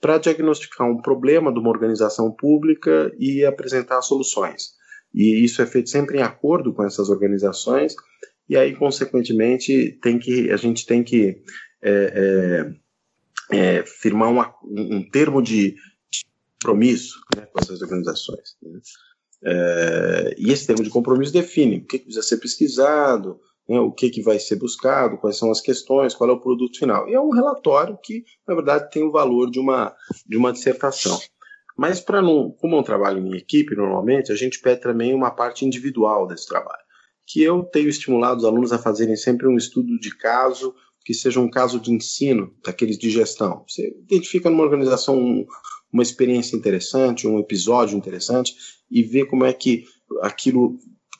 para diagnosticar um problema de uma organização pública e apresentar soluções. E isso é feito sempre em acordo com essas organizações, e aí, consequentemente, tem que, a gente tem que é, é, é, firmar uma, um termo de, compromisso né, com essas organizações. Né? É, e esse termo de compromisso define o que, precisa ser pesquisado, né, o que, que vai ser buscado, quais são as questões, qual é o produto final. E é um relatório que, na verdade, tem o valor de uma, de uma dissertação. Mas, para não, como é um trabalho em equipe, normalmente, a gente pede também uma parte individual desse trabalho, que eu tenho estimulado os alunos a fazerem sempre um estudo de caso, que seja um caso de ensino, daqueles de gestão. Você identifica numa organização um, uma experiência interessante, um episódio interessante, e vê como é que aquilo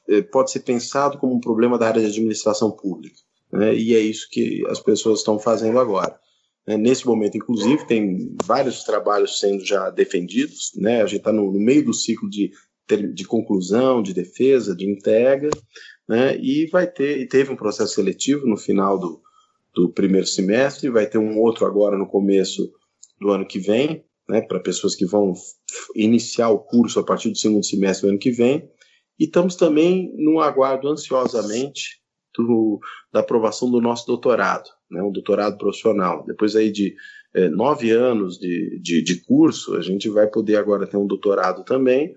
é, pode ser pensado como um problema da área de administração pública. Né? E é isso que as pessoas estão fazendo agora. Né? Nesse momento, inclusive, tem vários trabalhos sendo já defendidos. Né? A gente está no, no, meio do ciclo de, de conclusão, de defesa, de entrega, né? e vai ter e teve um processo seletivo no final do, do primeiro semestre, vai ter um outro agora no começo do ano que vem, né, para pessoas que vão iniciar o curso a partir do segundo semestre do ano que vem. E estamos também no aguardo ansiosamente do, da aprovação do nosso doutorado, né, um doutorado profissional. Depois aí de é, nove anos de, de, de, curso, a gente vai poder agora ter um doutorado também,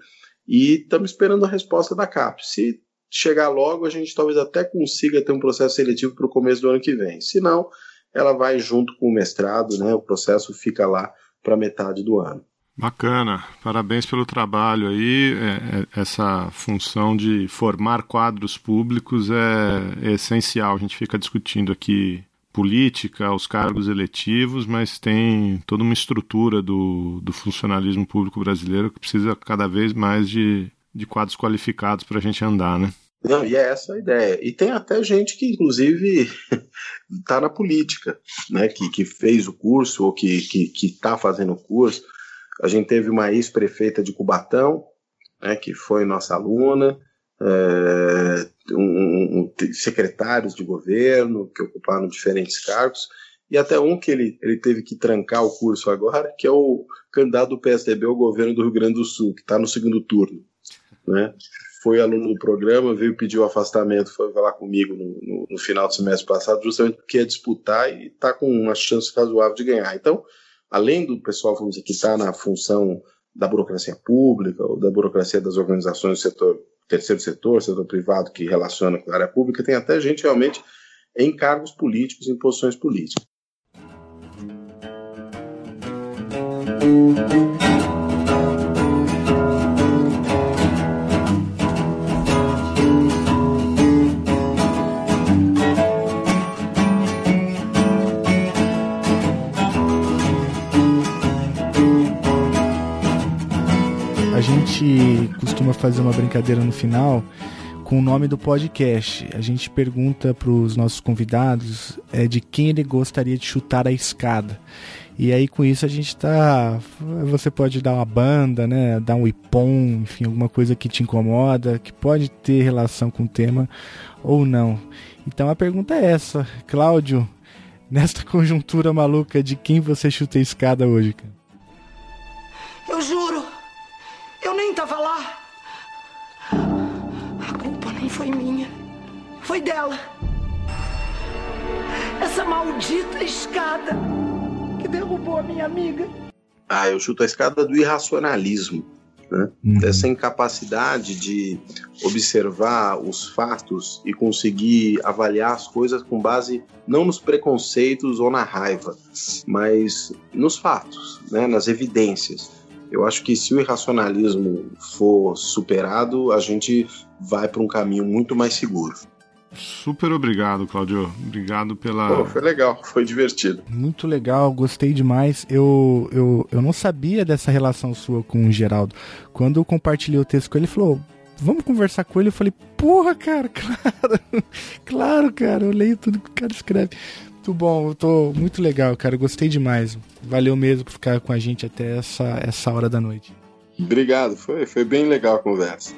e estamos esperando a resposta da CAP. Se chegar logo, a gente talvez até consiga ter um processo seletivo para o começo do ano que vem. Se não, ela vai junto com o mestrado, né, o processo fica lá para metade do ano. Bacana, parabéns pelo trabalho aí. É, é, essa função de formar quadros públicos é, é essencial. A gente fica discutindo aqui política, os cargos eletivos, mas tem toda uma estrutura do, do funcionalismo público brasileiro que precisa cada vez mais de, de quadros qualificados para a gente andar, né? Não, e é essa a ideia. E tem até gente que, inclusive, está na política, né? Que, que fez o curso ou que está que, que tá fazendo o curso. A gente teve uma ex-prefeita de Cubatão, né, que foi nossa aluna, é, um, um, secretários de governo que ocuparam diferentes cargos, e até um que ele, ele teve que trancar o curso agora, que é o candidato do PSDB ao governo do Rio Grande do Sul, que está no segundo turno. Né? Foi aluno do programa, veio pedir o afastamento, foi falar comigo no, no, no final do semestre passado, justamente porque ia disputar e está com uma chance razoável de ganhar. Então, além do pessoal, vamos dizer, que está na função da burocracia pública ou da burocracia das organizações do setor terceiro setor, setor privado que relaciona com a área pública, tem até gente realmente em cargos políticos, em posições políticas. Gente costuma fazer uma brincadeira no final com o nome do podcast. A gente pergunta para os nossos convidados é, de quem ele gostaria de chutar a escada. E aí com isso a gente tá. Você pode dar uma banda, né? Dar um ipom, enfim, alguma coisa que te incomoda, que pode ter relação com o tema ou não. Então a pergunta é essa, Cláudio, nesta conjuntura maluca, de quem você chuta a escada hoje, cara? Eu juro! Eu nem tava lá. A culpa nem foi minha. Foi dela. Essa maldita escada que derrubou a minha amiga. Ah, eu chuto a escada do irracionalismo. Né? Uhum. Dessa incapacidade de observar os fatos e conseguir avaliar as coisas com base não nos preconceitos ou na raiva, mas nos fatos, né? nas evidências. Eu acho que se o irracionalismo for superado, a gente vai para um caminho muito mais seguro. Super obrigado, Claudio. Obrigado pela. Pô, foi legal, foi divertido. Muito legal, gostei demais. Eu, eu, eu não sabia dessa relação sua com o Geraldo. Quando eu compartilhei o texto com ele, ele falou: vamos conversar com ele. Eu falei, porra, cara, claro, claro, cara, eu leio tudo que o cara escreve. Muito bom, eu tô muito legal, cara, gostei demais. Valeu mesmo por ficar com a gente até essa, essa hora da noite. Obrigado, foi, foi bem legal a conversa.